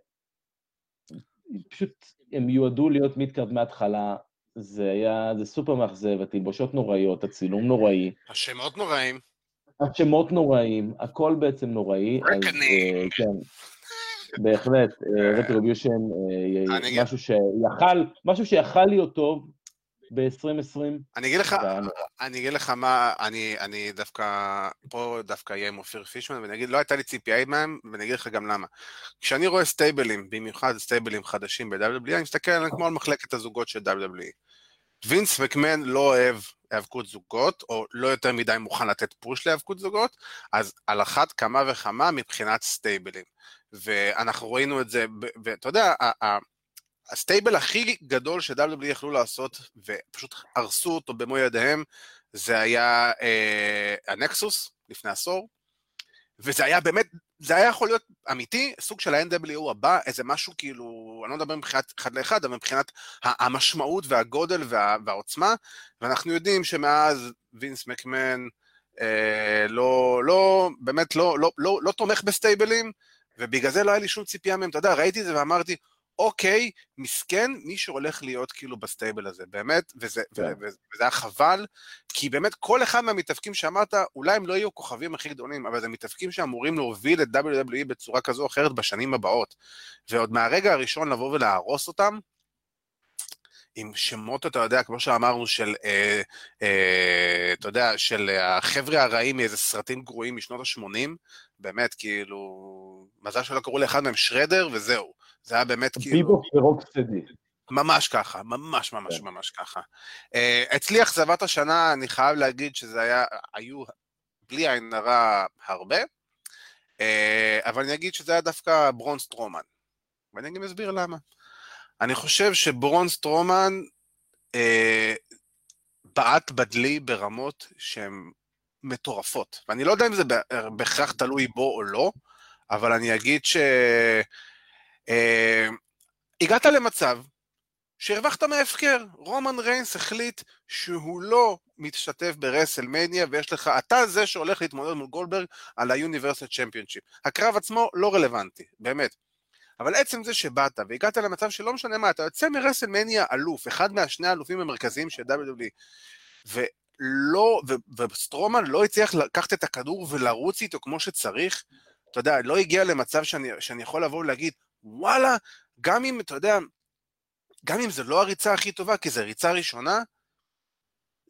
Speaker 1: פשוט הם יועדו להיות midcard מההתחלה, זה היה, זה סופר מאכזב, התלבושות נוראיות, הצילום נוראי.
Speaker 2: השמות נוראים.
Speaker 1: השמות נוראים, הכל בעצם נוראי.
Speaker 2: רקנים.
Speaker 1: כן. בהחלט, רטריביושן, אה, אה, משהו שיכל, משהו שיכל להיות טוב ב-2020.
Speaker 2: אני אגיד לך, אני אגיד לך מה, אני, אני דווקא, פה דווקא אהיה עם אופיר פישמן, ואני אגיד, לא הייתה לי ציפייה מהם, ואני אגיד לך גם למה. כשאני רואה סטייבלים, במיוחד סטייבלים חדשים ב-WWE, אני מסתכל עליהם כמו על מחלקת הזוגות של WWE. וינס וקמן לא אוהב היאבקות זוגות, או לא יותר מדי מוכן לתת פוש להיאבקות זוגות, אז על אחת כמה וכמה מבחינת סטייבלים. ואנחנו ראינו את זה, ואתה יודע, ה stable הכי גדול ש-WWE יכלו לעשות, ופשוט הרסו אותו במו ידיהם, זה היה אה, הנקסוס, לפני עשור, וזה היה באמת, זה היה יכול להיות אמיתי, סוג של ה-NWO הבא, איזה משהו כאילו, אני לא מדבר מבחינת אחד לאחד, אבל מבחינת המשמעות והגודל וה, והעוצמה, ואנחנו יודעים שמאז וינס מקמן אה, לא, לא, באמת לא, לא, לא, לא תומך בסטייבלים, ובגלל זה לא היה לי שום ציפייה מהם, אתה יודע, ראיתי את זה ואמרתי, אוקיי, מסכן מי שהולך להיות כאילו ב stable הזה, באמת, וזה, yeah. כן. וזה, וזה היה חבל, כי באמת כל אחד מהמתאבקים שאמרת, אולי הם לא יהיו כוכבים הכי גדולים, אבל זה מתאבקים שאמורים להוביל את WWE בצורה כזו או אחרת בשנים הבאות. ועוד מהרגע הראשון לבוא ולהרוס אותם, עם שמות, אתה יודע, כמו שאמרנו, של, אה, אה, אתה יודע, של החבר'ה הרעים מאיזה סרטים גרועים משנות ה-80, באמת, כאילו, מזל שלא קראו לאחד מהם שרדר, וזהו. זה היה באמת כאילו...
Speaker 1: ביבוק ורוקסטדי.
Speaker 2: ממש ככה, ממש ממש כן. ממש ככה. Uh, אצלי אכזבת השנה, אני חייב להגיד שזה היה, היו, בלי עין הרע, הרבה, uh, אבל אני אגיד שזה היה דווקא ברון סטרומן. ואני גם אסביר למה. אני חושב שברון סטרומן אה, בעט בדלי ברמות שהן מטורפות. ואני לא יודע אם זה בהכרח תלוי בו או לא, אבל אני אגיד ש... אה, הגעת למצב שהרווחת מההפקר. רומן ריינס החליט שהוא לא משתתף ברסלמניה, ויש לך, אתה זה שהולך להתמודד מול גולדברג על ה-Universal Championship. הקרב עצמו לא רלוונטי, באמת. אבל עצם זה שבאת והגעת למצב שלא משנה מה, אתה יוצא מרסלמניה אלוף, אחד מהשני האלופים המרכזיים של WWE, ולא, ו- וסטרומן לא הצליח לקחת את הכדור ולרוץ איתו כמו שצריך, אתה יודע, לא הגיע למצב שאני, שאני יכול לבוא ולהגיד, וואלה, גם אם, אתה יודע, גם אם זו לא הריצה הכי טובה, כי זו ריצה ראשונה,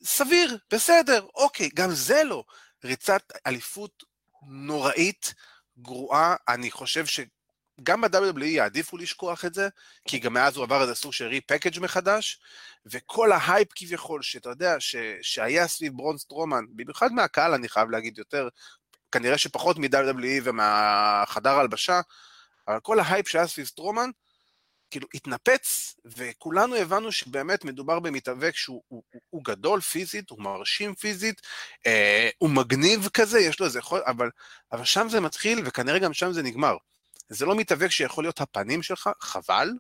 Speaker 2: סביר, בסדר, אוקיי, גם זה לא. ריצת אליפות נוראית, גרועה, אני חושב שגם ב-WWE יעדיפו לשכוח את זה, כי גם מאז הוא עבר איזה סוג של ריפקאג' מחדש, וכל ההייפ כביכול, שאתה יודע, ש... שהיה סביב ברון סטרומן, במיוחד מהקהל, אני חייב להגיד יותר, כנראה שפחות מ-WWE ומהחדר ההלבשה, אבל כל ההייפ שהיה סביב סטרומן, כאילו התנפץ, וכולנו הבנו שבאמת מדובר במתאבק שהוא הוא, הוא, גדול פיזית, הוא מרשים פיזית, אה, הוא מגניב כזה, יש לו איזה יכול, אבל, אבל שם זה מתחיל, וכנראה גם שם זה נגמר. זה לא מתאבק שיכול להיות הפנים שלך, חבל.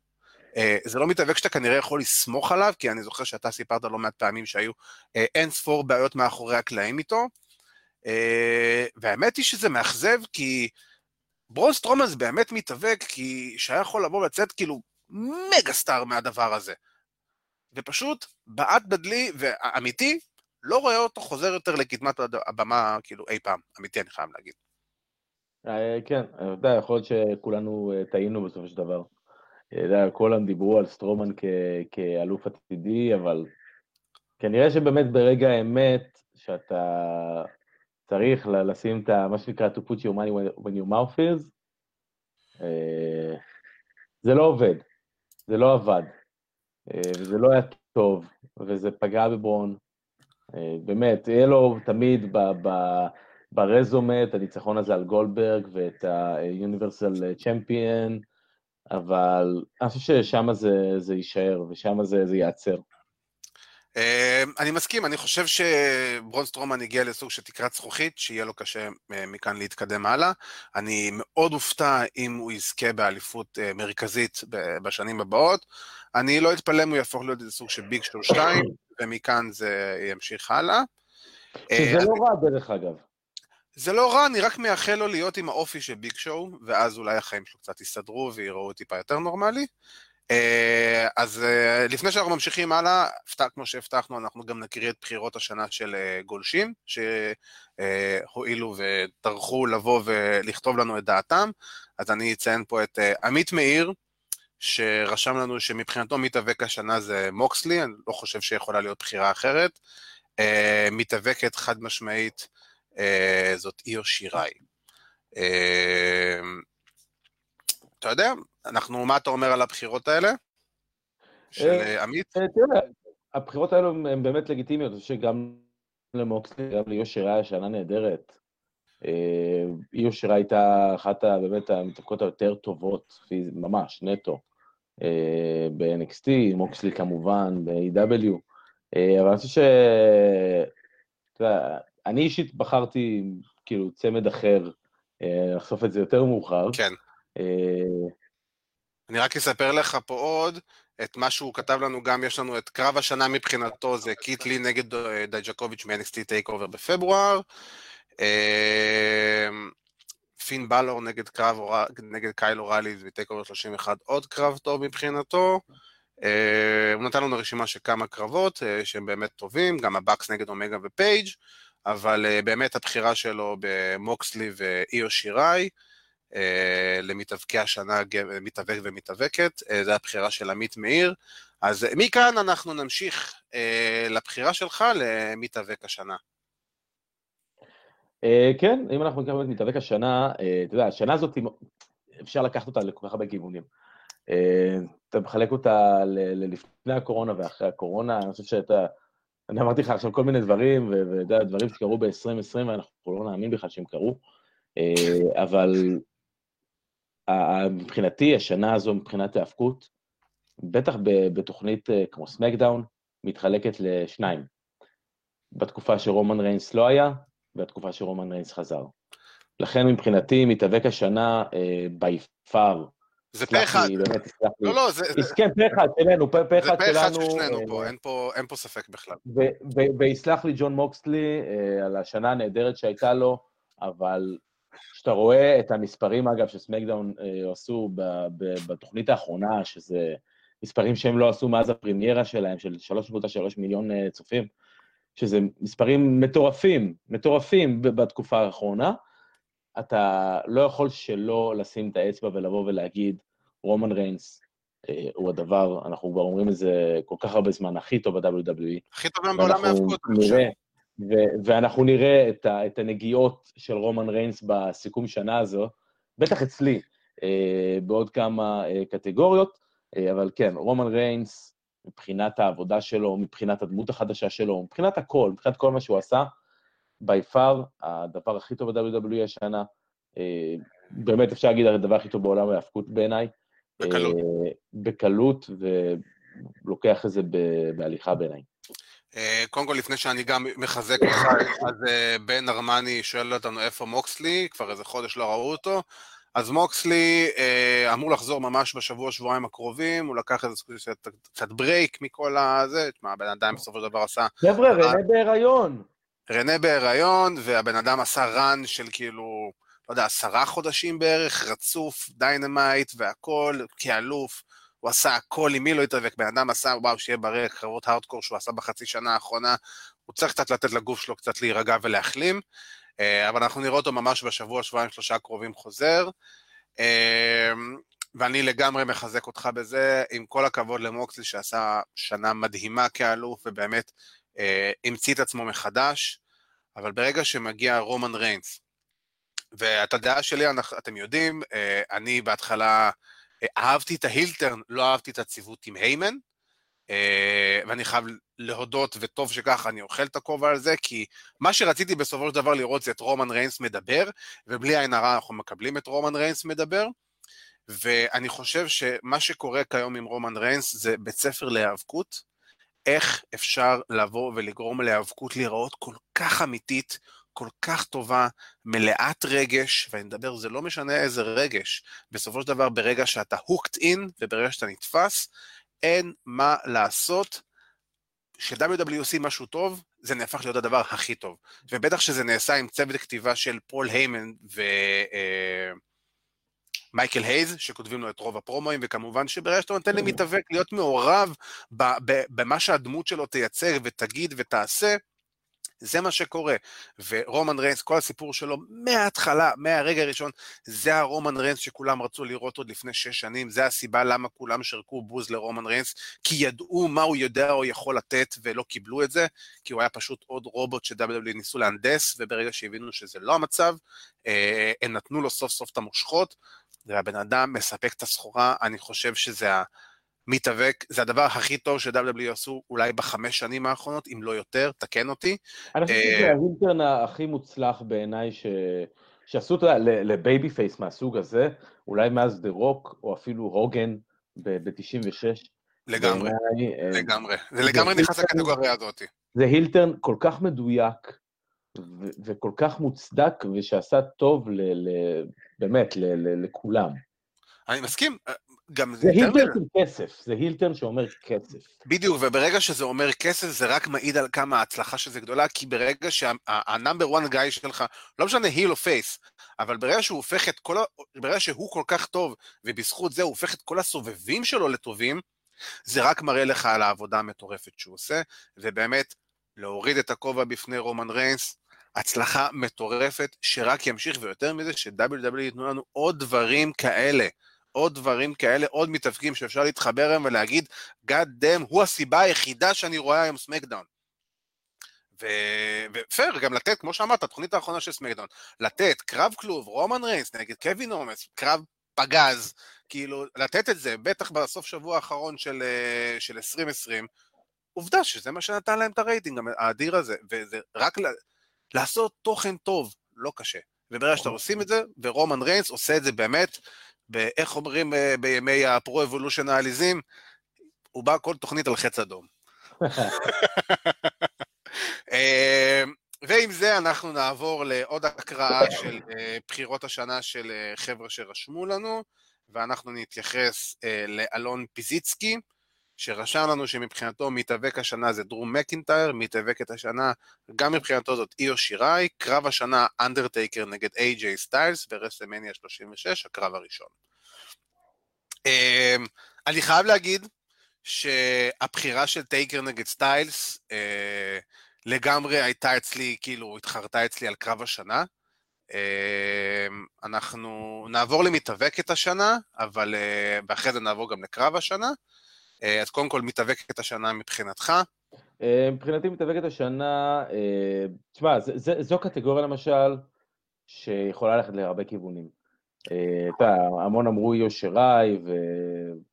Speaker 2: אה, זה לא מתאבק שאתה כנראה יכול לסמוך עליו, כי אני זוכר שאתה סיפרת לא מעט פעמים שהיו אה, אין ספור בעיות מאחורי הקלעים איתו. אה, והאמת היא שזה מאכזב, כי ברון סטרומן זה באמת מתאבק, כי שהיה יכול לבוא ולצאת כאילו מגה סטאר מהדבר הזה. ופשוט בעט בדלי, ואמיתי, לא רואה אותו חוזר יותר לקדמת הבמה, כאילו, אי פעם. אמיתי, אני חייב להגיד.
Speaker 1: אה, כן, אתה יודע, יכול להיות שכולנו אה, טעינו בסופו של דבר. אתה יודע, כולם דיברו על סטרומן כאלוף עתידי, אבל כנראה שבאמת ברגע האמת, שאתה צריך לשים את. מה שנקרא to put your money when your mouth is, אה, זה לא עובד. זה לא עבד, אה, וזה לא היה טוב, וזה פגע בברון. אה, באמת, יהיה לו תמיד ב, ב, ברזומה את הניצחון הזה על גולדברג ואת ה-Universal Champion, אבל אני חושב ששם זה, זה יישאר ושם זה, זה ייעצר.
Speaker 2: אמ, אני מסכים, אני חושב שברון סטרומן הגיע לסוג של תקרת זכוכית, שיהיה לו קשה אה, מכאן להתקדם הלאה. אני מאוד אופתע אם הוא יזכה באליפות אה, מרכזית בשנים הבאות. אני לא אתפלא אם הוא יהפוך להיות איזה סוג של ביג שואו 2, ומכאן זה ימשיך הלאה.
Speaker 1: שזה לא רע דרך אגב.
Speaker 2: זה לא רע, אני רק מייחל לו להיות עם האופי של ביג שואו, ואז אולי החיים שלו קצת יסתדרו ויראו טיפה יותר נורמלי. אה, אז אה, לפני שאנחנו ממשיכים הלאה, כמו שהבטחנו, אנחנו גם נקריא את בחירות השנה של אה, גולשים, שהואילו וטרחו לבוא ולכתוב לנו את דעתם. אז אני אציין פה את עמית מאיר, שרשם לנו שמבחינתו מתאבק השנה זה מוקסלי, אני לא חושב שיכולה להיות בחירה אחרת. מתאבקת חד משמעית זאת איו שיראי. אתה יודע, אנחנו, מה אתה אומר על הבחירות האלה? של אה, עמית?
Speaker 1: אה, תראה, הבחירות האלו הן באמת לגיטימיות, חושב שגם למוקסלי, גם ליושר היה שנה נהדרת. אה, יושר הייתה אחת באמת המתאבקות היותר טובות, ממש, נטו, ב-NXT, מוקסלי כמובן, ב-AEW, אבל אני חושב ש... אתה יודע, אני אישית בחרתי כאילו צמד אחר, לחשוף את זה יותר מאוחר.
Speaker 2: כן. אני רק אספר לך פה עוד את מה שהוא כתב לנו גם, יש לנו את קרב השנה מבחינתו, זה קיטלי נגד אה, דייג'קוביץ' מ-NXT טייק אובר בפברואר. אמ, פין באלור נגד קרב, נגד קייל אוריילי ב TakeOver 31, עוד קרב טוב מבחינתו. אה, הוא נתן לנו רשימה של כמה קרבות אה, שהם באמת טובים, גם הבאקס נגד אומגה ופייג', אבל באמת הבחירה שלו במוקסלי ואיו שיראי. אה, למתאבקי השנה, מתאבק ומתאבקת, אה, זו הבחירה של עמית מאיר. אז מכאן אנחנו נמשיך אה, לבחירה שלך למתאבק השנה.
Speaker 1: כן, אם אנחנו נקרא את מתאבק השנה, אתה יודע, השנה הזאת, אפשר לקחת אותה לכל כך הרבה כיוונים. אתה מחלק אותה ללפני הקורונה ואחרי הקורונה, אני חושב שאתה... אני אמרתי לך עכשיו כל מיני דברים, ואתה יודע, דברים שקרו ב-2020, ואנחנו לא נאמין בכלל שהם קרו, אבל מבחינתי, השנה הזו מבחינת ההאבקות, בטח בתוכנית אה, כמו סמקדאון, מתחלקת לשניים. בתקופה שרומן ריינס לא היה, ובתקופה שרומן ריינס חזר. לכן מבחינתי, מתאבק השנה בי uh, פאר.
Speaker 2: זה פה אחד. באמת, תסלח לי. לא, לא, זה...
Speaker 1: כן, פה אחד שלנו, פה אחד שלנו.
Speaker 2: זה פה אחד של שנינו פה, אין פה, אין פה ספק בכלל.
Speaker 1: ויסלח לי ג'ון מוקסלי על השנה הנהדרת שהייתה לו, אבל כשאתה רואה את המספרים, אגב, שסמקדאון אה, עשו ב, ב, בתוכנית האחרונה, שזה מספרים שהם לא עשו מאז הפרימיירה שלהם, של 3.3 מיליון אה, צופים, שזה מספרים מטורפים, מטורפים בתקופה האחרונה, אתה לא יכול שלא לשים את האצבע ולבוא ולהגיד, רומן ריינס הוא הדבר, אנחנו כבר אומרים את זה כל כך הרבה זמן, הכי טוב ב-WWE.
Speaker 2: הכי טוב גם בעולם ההאבקות,
Speaker 1: אני חושב. ואנחנו נראה את, ה, את הנגיעות של רומן ריינס בסיכום שנה הזו, בטח אצלי, אה, בעוד כמה אה, קטגוריות, אה, אבל כן, רומן ריינס, מבחינת העבודה שלו, מבחינת הדמות החדשה שלו, מבחינת הכל, מבחינת כל מה שהוא עשה, בי פאר, הדבר הכי טוב ב-WWE השנה, אה, באמת אפשר להגיד הדבר הכי טוב בעולם ההאבקות בעיניי.
Speaker 2: בקלות.
Speaker 1: אה, בקלות, ולוקח את זה בהליכה בעיניי.
Speaker 2: אה, קודם כל, לפני שאני גם מחזק אותך, אז אה, בן ארמני שואל אותנו איפה מוקסלי, כבר איזה חודש לא ראו אותו. אז מוקסלי אה, אמור לחזור ממש בשבוע, שבועיים הקרובים, הוא לקח איזה קצת break מכל הזה, תשמע, הבן אדם בסופו של דבר עשה...
Speaker 1: חבר'ה, רנה בהיריון.
Speaker 2: רנה בהיריון, והבן אדם עשה run של כאילו, לא יודע, עשרה חודשים בערך, רצוף, Dynamite והכל, כאלוף. הוא עשה הכל, עם מי לא התאבק, בן אדם עשה, וואו, שיהיה בריא, קרבות הארדקור שהוא עשה בחצי שנה האחרונה, הוא צריך קצת לתת לגוף שלו קצת להירגע ולהחלים, אה, אבל אנחנו נראה אותו ממש בשבוע, שבועיים, שלושה הקרובים חוזר. אה, ואני לגמרי מחזק אותך בזה, עם כל הכבוד למוקסלי שעשה שנה מדהימה כאלוף, ובאמת אה, המציא את עצמו מחדש, אבל ברגע שמגיע רומן ריינס, ואת הדעה שלי, אתם יודעים, אני בהתחלה אהבתי את ההילטרן, לא אהבתי את הציוות עם היימן, אה, ואני חייב להודות, וטוב שכך, אני אוכל את הכובע על זה, כי מה שרציתי בסופו של דבר לראות זה את רומן ריינס מדבר, ובלי עין הרע אנחנו מקבלים את רומן ריינס מדבר, ואני חושב שמה שקורה כיום עם רומן ריינס זה בית ספר להיאבקות, איך אפשר לבוא ולגרום להיאבקות להיראות כל כך אמיתית, כל כך טובה, מלאת רגש, ואני מדבר, זה לא משנה איזה רגש, בסופו של דבר ברגע שאתה hooked in וברגע שאתה נתפס, אין מה לעשות. כש-WWE עושים משהו טוב, זה נהפך להיות הדבר הכי טוב. ובטח שזה נעשה עם צוות כתיבה של פול היימן ומייקל אה, הייז, שכותבים לו את רוב הפרומואים, וכמובן שברגע שאתה נותן למתאבק להיות מעורב במה שהדמות שלו תייצג ותגיד ותעשה, זה מה שקורה. ורומן ריינס, כל הסיפור שלו מההתחלה, מהרגע הראשון, זה הרומן ריינס שכולם רצו לראות עוד לפני שש שנים, זה הסיבה למה כולם שרקו בוז לרומן ריינס, כי ידעו מה הוא יודע או יכול לתת ולא קיבלו את זה, כי הוא היה פשוט עוד רובוט ש-WWE ניסו להנדס, וברגע שהבינו שזה לא המצב, אה, הם נתנו לו סוף סוף את המושכות, והבן אדם מספק את הסחורה, אני חושב שזה ה... מתאבק, זה הדבר הכי טוב ש-WWE עשו אולי בחמש שנים האחרונות, אם לא יותר, תקן אותי.
Speaker 1: אני חושב שזה אה, ה heel turn הכי מוצלח בעיניי ש... שעשו, יודע, ל babyface מהסוג הזה, אולי מאז דה רוק, או אפילו הוגן ב-96.
Speaker 2: לגמרי, אה, לגמרי. זה לגמרי נכנס לקטגוריה הזאת.
Speaker 1: זה heel turn כל כך מדויק, וכל כך מוצדק, ושעשה טוב ל- ל- באמת ל- ל- לכולם.
Speaker 2: אני מסכים, גם
Speaker 1: זה heel turn של כסף, זה heel turn שאומר כסף.
Speaker 2: בדיוק, וברגע שזה אומר כסף, זה רק מעיד על כמה ההצלחה שזה גדולה, כי ברגע שה number 1 guy שלך, לא משנה heel או face, אבל ברגע שהוא הופך את כל ה... ברגע שהוא כל כך טוב, ובזכות זה הוא הופך את כל הסובבים שלו לטובים, זה רק מראה לך על העבודה המטורפת שהוא עושה, ובאמת, להוריד את הכובע בפני רומן ריינס, הצלחה מטורפת, שרק ימשיך, ויותר מזה, ש-WWE ייתנו לנו עוד דברים כאלה. עוד דברים כאלה, עוד מתאבקים שאפשר להתחבר אליהם ולהגיד, God damn, הוא הסיבה היחידה שאני רואה היום SmackDown. ופייר, גם לתת, כמו שאמרת, התוכנית האחרונה של SmackDown, לתת קרב כלוב, רומן ריינס נגד קווין אוונס, קרב פגז, כאילו, לתת את זה, בטח בסוף שבוע האחרון של, אה, של 2020, עובדה שזה מה שנתן להם את הרייטינג האדיר הזה, וזה רק לעשות תוכן טוב, לא קשה. וברגע שאתה עושים את זה, ורומן ריינס עושה את זה באמת באיך אומרים אה, בימי ה Pro Evolution העליזים, הוא בא כל תוכנית על חץ אדום. <laughs> אה, ועם זה אנחנו נעבור לעוד הקראה של אה, בחירות השנה של חבר'ה שרשמו לנו, ואנחנו נתייחס לאלון פיזיצקי, שרשם לנו שמבחינתו מתאבק השנה זה דרו מקינטייר, מתאבקת השנה גם מבחינתו זאת איו שיראי, קרב השנה אנדרטייקר נגד איי-ג'יי סטיילס ב WrestleMania 36, הקרב הראשון. אמ, אני חייב להגיד שהבחירה של טייקר נגד סטיילס אה, לגמרי הייתה אצלי, כאילו, התחרתה אצלי על קרב השנה. אנחנו נעבור למתאבקת השנה, אבל ואחרי זה נעבור גם לקרב השנה. אז קודם כל, מתאבקת השנה מבחינתך.
Speaker 1: מבחינתי מתאבקת השנה, תשמע, זו קטגוריה למשל, שיכולה ללכת להרבה כיוונים. אתה המון אמרו יושריי,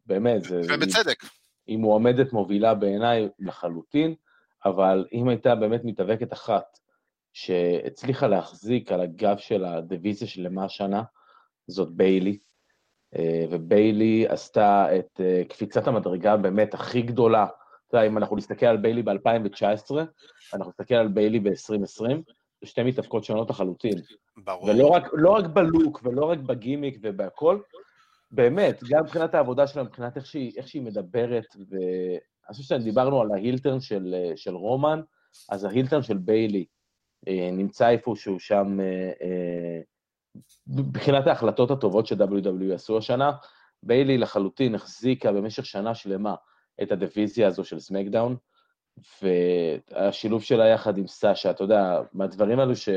Speaker 1: ובאמת, זה...
Speaker 2: ובצדק.
Speaker 1: היא מועמדת מובילה בעיניי לחלוטין, אבל אם הייתה באמת מתאבקת אחת שהצליחה להחזיק על הגב של הדיוויזיה שלמה השנה, זאת ביילי. אה, וביילי עשתה את אה, קפיצת המדרגה באמת הכי גדולה. אתה יודע, אם אנחנו נסתכל על ביילי ב-2019, אנחנו נסתכל על ביילי ב-2020, זה שתי מתאבקות שונות לחלוטין.
Speaker 2: ברור.
Speaker 1: ולא רק, לא רק בלוק ולא רק בגימיק ובהכל, באמת, גם מבחינת העבודה שלה, מבחינת איך שהיא, איך שהיא מדברת, ואני חושב שדיברנו על ההילטרן של, של רומן, אז ההילטרן של ביילי אה, נמצא איפשהו שם אה, מבחינת ההחלטות הטובות ש-WWE עשו השנה. ביילי לחלוטין החזיקה במשך שנה שלמה את הדיוויזיה הזו של SmackDown, והשילוב שלה יחד עם סאשה, אתה יודע, מהדברים האלו ש...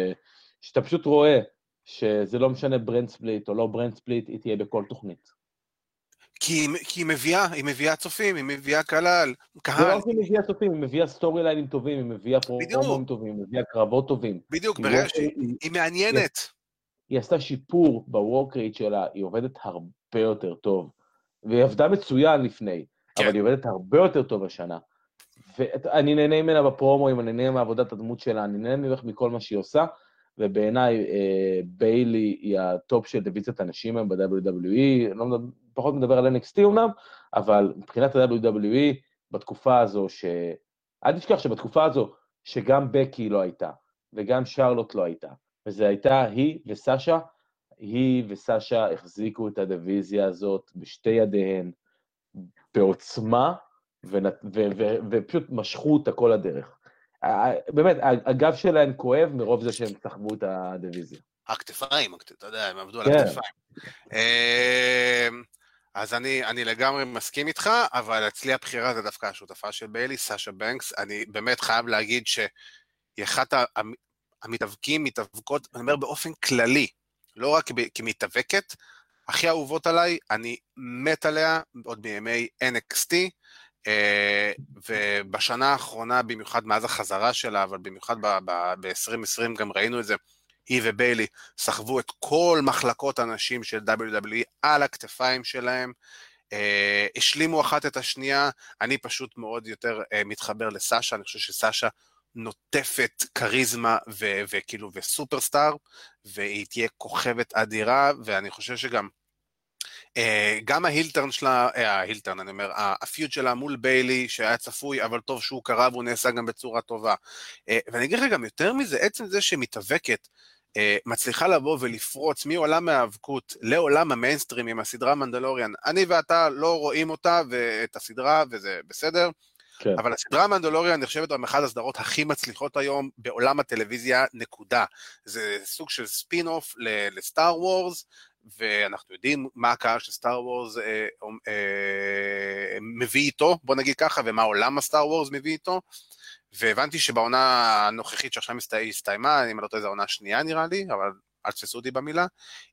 Speaker 1: שאתה פשוט רואה שזה לא משנה brand split או לא brand split, היא תהיה בכל תוכנית.
Speaker 2: כי, כי היא מביאה, היא מביאה צופים, היא מביאה קהל, קהל.
Speaker 1: זה לא רק היא מביאה צופים, היא מביאה storyline ים טובים, היא מביאה פרומואים טובים, היא מביאה קרבות טובים.
Speaker 2: בדיוק, ברגע שהיא היא מעניינת. היא,
Speaker 1: עשתה שיפור ב work rate שלה, היא עובדת הרבה יותר טוב. והיא עבדה מצוין לפני, כן. אבל היא עובדת הרבה יותר טוב השנה. ואני נהנה ממנה בפרומואים, אני נהנה מעבודת הדמות שלה, אני נהנה ממש מכל מה שהיא עושה. ובעיניי אה, ביילי היא ה top של דיוויזיית הנשים היום ב-WWE, לא מדבר, פחות מדבר על NXT אמנם, אבל מבחינת ה-WWE, בתקופה הזו, ש... אל תשכח שבתקופה הזו, שגם בקי לא הייתה, וגם שרלוט לא הייתה, וזה הייתה היא וסשה, היא וסשה החזיקו את הדיוויזיה הזאת בשתי ידיהן, בעוצמה, ו... ו... ו... ופשוט משכו אותה כל הדרך. באמת, הגב שלהם כואב מרוב זה שהם סחבו את הדיוויזיה.
Speaker 2: הכתפיים, אתה יודע, הם עבדו על כן. הכתפיים. אמ, אז אני, אני לגמרי מסכים איתך, אבל אצלי הבחירה זה דווקא השותפה של ביילי, סאשה בנקס. אני באמת חייב להגיד שהיא אחת המתאבקים, מתאבקות, אני אומר באופן כללי, לא רק כמתאבקת, הכי אהובות עליי, אני מת עליה עוד מימי NXT. אה, ובשנה האחרונה, במיוחד מאז החזרה שלה, אבל במיוחד ב-2020 גם ראינו את זה, היא וביילי סחבו את כל מחלקות הנשים של WWE על הכתפיים שלהם, אה, השלימו אחת את השנייה, אני פשוט מאוד יותר אה, מתחבר לסאשה, אני חושב שסאשה נוטפת כריזמה ו- וכאילו וסופרסטאר, והיא תהיה כוכבת אדירה, ואני חושב שגם אה, גם ההילטרן שלה, אה, ההילטרן, אני אומר, הפיוט שלה מול ביילי, שהיה צפוי, אבל טוב שהוא קרה והוא נעשה גם בצורה טובה. אה, ואני אגיד לך גם יותר מזה, עצם זה שמתאבקת, מצליחה לבוא ולפרוץ מעולם ההיאבקות לעולם המיינסטרים עם הסדרה Mandalorian. אני ואתה לא רואים אותה ואת הסדרה, וזה בסדר. כן. אבל הסדרה Mandalorian נחשבת גם אחת הסדרות הכי מצליחות היום בעולם הטלוויזיה, נקודה. זה סוג של ספין-אוף ל Star Wars, ואנחנו יודעים מה הקהל של Star Wars אה, אה, מביא איתו, בוא נגיד ככה, ומה עולם ה Star Wars מביא איתו. והבנתי שבעונה הנוכחית שעכשיו הסתיימה, אני לא טועה זו העונה השנייה נראה לי, אבל אל תפסו אותי במילה,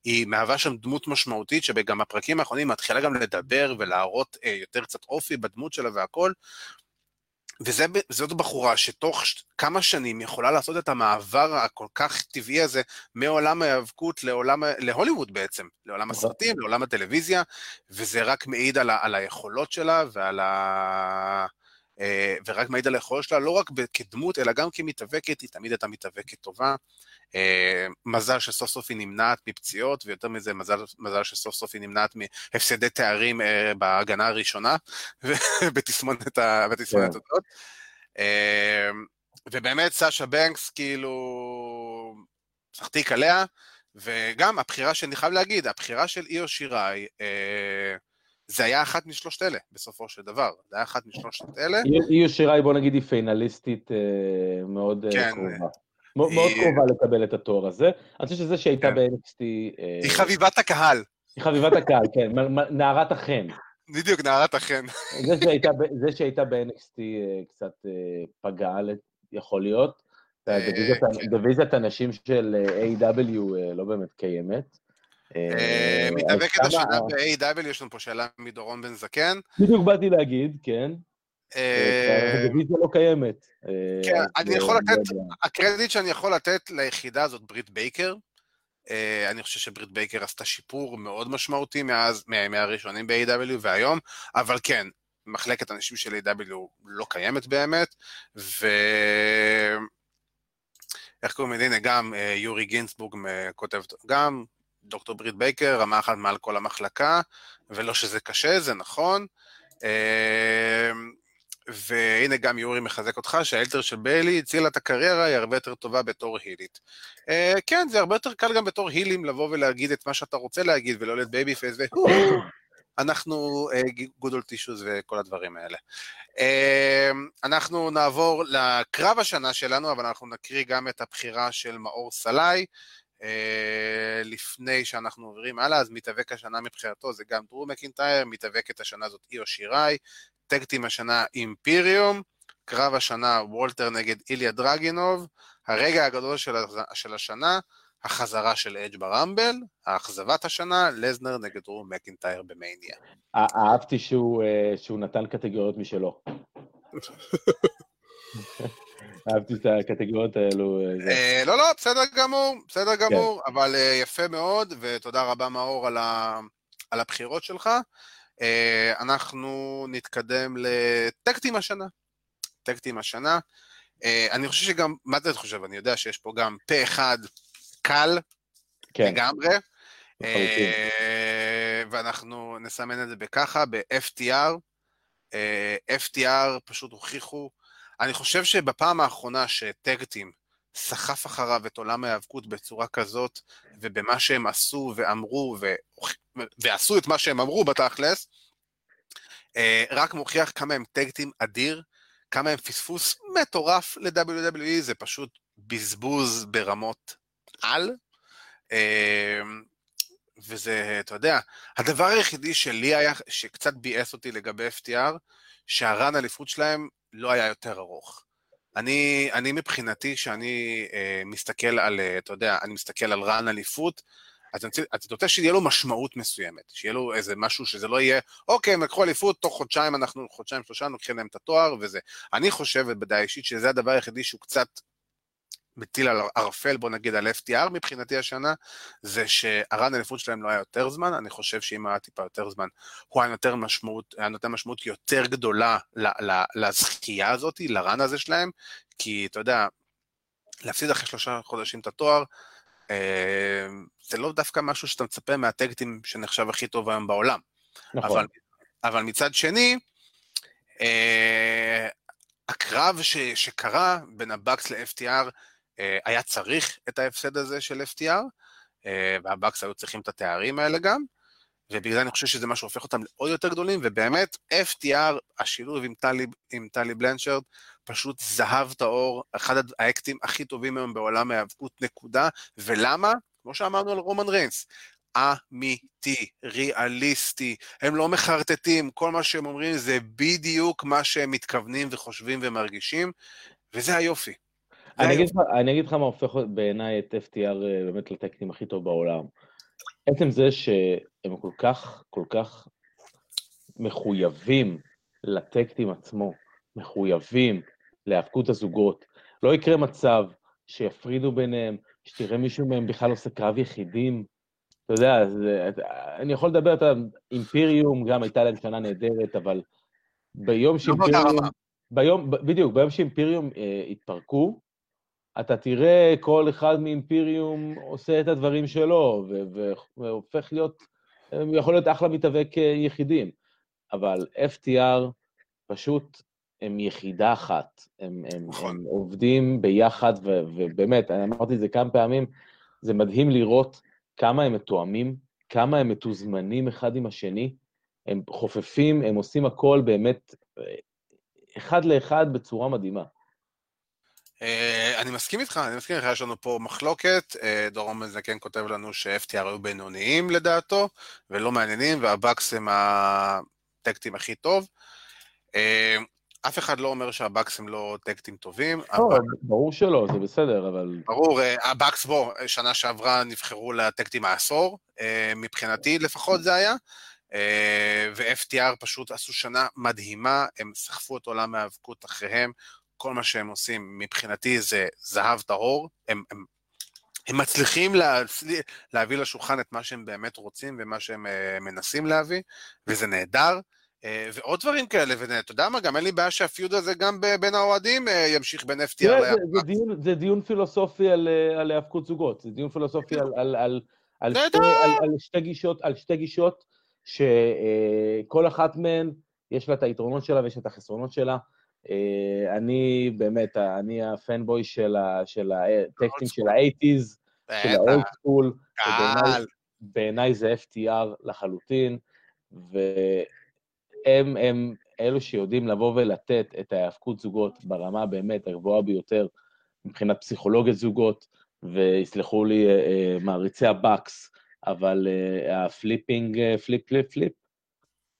Speaker 2: היא מהווה שם דמות משמעותית שבגם הפרקים האחרונים מתחילה גם לדבר ולהראות אה, יותר קצת אופי בדמות שלה והכל, וזאת בחורה שתוך כמה שנים יכולה לעשות את המעבר הכל כך טבעי הזה מעולם ההיאבקות לעולם, להוליווד בעצם, לעולם נכון. הסרטים, לעולם הטלוויזיה, וזה רק מעיד על, ה, על היכולות שלה ועל ה... אה, ורק מעיד על היכולות שלה, לא רק כדמות, אלא גם כמתאבקת, היא תמיד הייתה מתאבקת טובה. אה, מזל שסוף סוף היא נמנעת מפציעות, ויותר מזה, מזל, מזל שסוף סוף היא נמנעת מהפסדי תארים אה, בהגנה הראשונה, <laughs> בתסמונת כן. הזאת. אה, ובאמת, סאשה בנקס, כאילו, שחתיק עליה, וגם הבחירה שאני חייב להגיד, הבחירה של איו שיראי, זה היה אחת משלושת אלה, בסופו של דבר. זה היה אחת משלושת אלה.
Speaker 1: איו שיראי, בוא נגיד, היא פיינליסטית מאוד כן, קרובה. מאוד קרובה לקבל את התואר הזה. אני חושב שזה שהייתה כן. ב-NXT...
Speaker 2: אה, היא חביבת הקהל.
Speaker 1: היא חביבת הקהל, כן, נערת החן.
Speaker 2: בדיוק, נערת החן.
Speaker 1: זה שהייתה ב-NXT אה, קצת אה, פגעה, יכול להיות. דיוויזיית הנשים של A.W. לא באמת קיימת.
Speaker 2: מתאבקת השנה ב-A.W. יש לנו פה שאלה מדורון בן זקן.
Speaker 1: בדיוק באתי להגיד, כן. הדיוויזיה לא קיימת.
Speaker 2: כן, אני יכול לתת, הקרדיט שאני יכול לתת ליחידה הזאת, ברית בייקר, אני חושב שברית בייקר עשתה שיפור מאוד משמעותי מאז, מהראשונים ב-AW והיום, אבל כן, מחלקת אנשים של A.W. לא קיימת באמת, ו... איך קוראים לזה? הנה, גם יורי גינסבורג כותב, גם דוקטור ברית בייקר, רמה אחת מעל כל המחלקה, ולא שזה קשה, זה נכון. Uh, והנה גם יורי מחזק אותך, שה heel turn של ביילי הצילה את הקריירה, היא הרבה יותר טובה בתור heel ית. Uh, כן, זה הרבה יותר קל גם בתור heel ים לבוא ולהגיד את מה שאתה רוצה להגיד, ולא להיות babyface ו... <laughs> אנחנו goody two-shoes וכל הדברים האלה. Uh, אנחנו נעבור לקרב השנה שלנו, אבל אנחנו נקריא גם את הבחירה של מאור סלאי. Uh, לפני שאנחנו עוברים הלאה, אז מתאבק השנה מבחינתו זה גם דרו מקינטייר, מתאבקת השנה זאת איו שיראי, טקטים השנה אימפיריום, קרב השנה וולטר נגד איליה דרגינוב, הרגע הגדול של, של השנה, החזרה של אג' ברמבל, האכזבת השנה, לזנר נגד רום מקינטייר במאניה.
Speaker 1: אהבתי שהוא, אה, שהוא נתן קטגוריות משלו. <laughs> אהבתי את הקטגוריות האלו.
Speaker 2: אה, אה, לא, לא, בסדר גמור, בסדר גמור, כן. אבל יפה מאוד, ותודה רבה מאור על הבחירות שלך. אנחנו נתקדם לטקטים השנה. טקטים השנה. אני חושב שגם, מה אתה חושב? אני יודע שיש פה גם פה אחד קל כן. לגמרי. ואנחנו נסמן את זה בככה, ב-FTR. FTR פשוט הוכיחו, אני חושב שבפעם האחרונה שטקטים סחף אחריו את עולם ההיאבקות בצורה כזאת, ובמה שהם עשו ואמרו, ו... ועשו את מה שהם אמרו בתכלס, אה, רק מוכיח כמה הם טקטים אדיר, כמה הם פספוס מטורף ל-WWE, זה פשוט בזבוז ברמות על. אה, וזה, אתה יודע, הדבר היחידי שלי היה, שקצת ביאס אותי לגבי FTR, שהרן אליפות שלהם לא היה יותר ארוך. אני, אני מבחינתי, כשאני אה, מסתכל על, אה, אתה יודע, אני מסתכל על רן אליפות, אז אתה רוצה שיהיה לו משמעות מסוימת, שיהיה לו איזה משהו שזה לא יהיה, אוקיי, הם לקחו אליפות, תוך חודשיים אנחנו, חודשיים שלושה, לוקחים להם את התואר וזה. אני חושב, בדעה אישית, שזה הדבר היחידי שהוא קצת מטיל על ערפל, בוא נגיד על FTR מבחינתי השנה, זה שהרן אליפות שלהם לא היה יותר זמן, אני חושב שאם היה טיפה יותר זמן, הוא היה נותן משמעות, היה נותן משמעות יותר גדולה לזכייה הזאת, לרן הזה שלהם, כי אתה יודע, להפסיד אחרי שלושה חודשים את התואר, אה, זה לא דווקא משהו שאתה מצפה מהטקטים שנחשב הכי טוב היום בעולם. נכון. אבל, אבל מצד שני, אה, הקרב ש, שקרה בין הבאקס ל-FTR, היה צריך את ההפסד הזה של FTR, אה, והבאקס היו צריכים את התארים האלה גם, ובגלל זה אני חושב שזה מה שהופך אותם לעוד יותר גדולים, ובאמת, FTR, השילוב עם טלי, עם טלי בלנצ'רד, פשוט זהב טהור, אחד האקטים הכי טובים היום בעולם ההיאבקות, נקודה. ולמה? כמו שאמרנו על רומן ריינס, אמיתי, ריאליסטי, הם לא מחרטטים, כל מה שהם אומרים זה בדיוק מה שהם מתכוונים וחושבים ומרגישים, וזה היופי.
Speaker 1: אני אגיד, לך, אני אגיד לך מה הופך בעיניי את FTR אה, באמת לטקטים הכי טוב בעולם. עצם זה שהם כל כך, כל כך מחויבים לטקטים עצמו, מחויבים להיאבקות הזוגות. לא יקרה מצב שיפרידו ביניהם, שתראה מישהו מהם בכלל עושה קרב יחידים. אתה יודע, זה, אני יכול לדבר, אתה אימפיריום גם הייתה להם שנה נהדרת, אבל ביום שאימפיריום... ביום, בדיוק, ביום שאימפיריום אה, התפרקו, אתה תראה כל אחד מאימפיריום עושה את הדברים שלו, והופך להיות, יכול להיות אחלה מתאבק אה, יחידים. אבל FTR פשוט הם יחידה אחת, הם, הם, נכון. הם עובדים ביחד, ו, ובאמת, אני אמרתי את זה כמה פעמים, זה מדהים לראות כמה הם מתואמים, כמה הם מתוזמנים אחד עם השני, הם חופפים, הם עושים הכל באמת אחד לאחד בצורה מדהימה.
Speaker 2: Uh, אני מסכים איתך, אני מסכים איתך, יש לנו פה מחלוקת, uh, דורון מזקן כותב לנו ש-FTR היו בינוניים לדעתו, ולא מעניינים, והבאקס הם ה tag team הכי טוב. Uh, אף אחד לא אומר שהבאקס הם לא tag team טובים.
Speaker 1: לא, אבל... ברור שלא, זה בסדר, אבל...
Speaker 2: ברור, אה, הבאקס בו, שנה שעברה נבחרו ל tag team העשור, אה, מבחינתי לפחות זה היה, ו-FTR פשוט עשו שנה מדהימה, הם סחפו את עולם ההיאבקות אחריהם, כל מה שהם עושים מבחינתי זה זהב טהור, הם, הם, הם מצליחים לה, להביא לשולחן את מה שהם באמת רוצים ומה שהם מנסים להביא, וזה נהדר. אה, ועוד דברים כאלה, ואתה יודע מה, גם אין לי בעיה שהפיוד הזה גם בין האוהדים אה, ימשיך בין FTR
Speaker 1: ל... זה, דיון, זה דיון פילוסופי על, על היאבקות זוגות, זה דיון פילוסופי על, על, על, על, שתי, על, על, שתי גישות, על שתי גישות שכל אחת מהן יש לה את היתרונות שלה ויש את החסרונות שלה. אני באמת, אני ה fanboy של, ה tag teams של ה-80's, של ה-old school, בעיניי זה FTR לחלוטין, ו... הם, אלו שיודעים לבוא ולתת את ההאבקות זוגות ברמה באמת הגבוהה ביותר מבחינת פסיכולוגית זוגות, ויסלחו לי אה, אה, מעריצי הבאקס, אבל אה, ה flipping, אה, flip flip flip,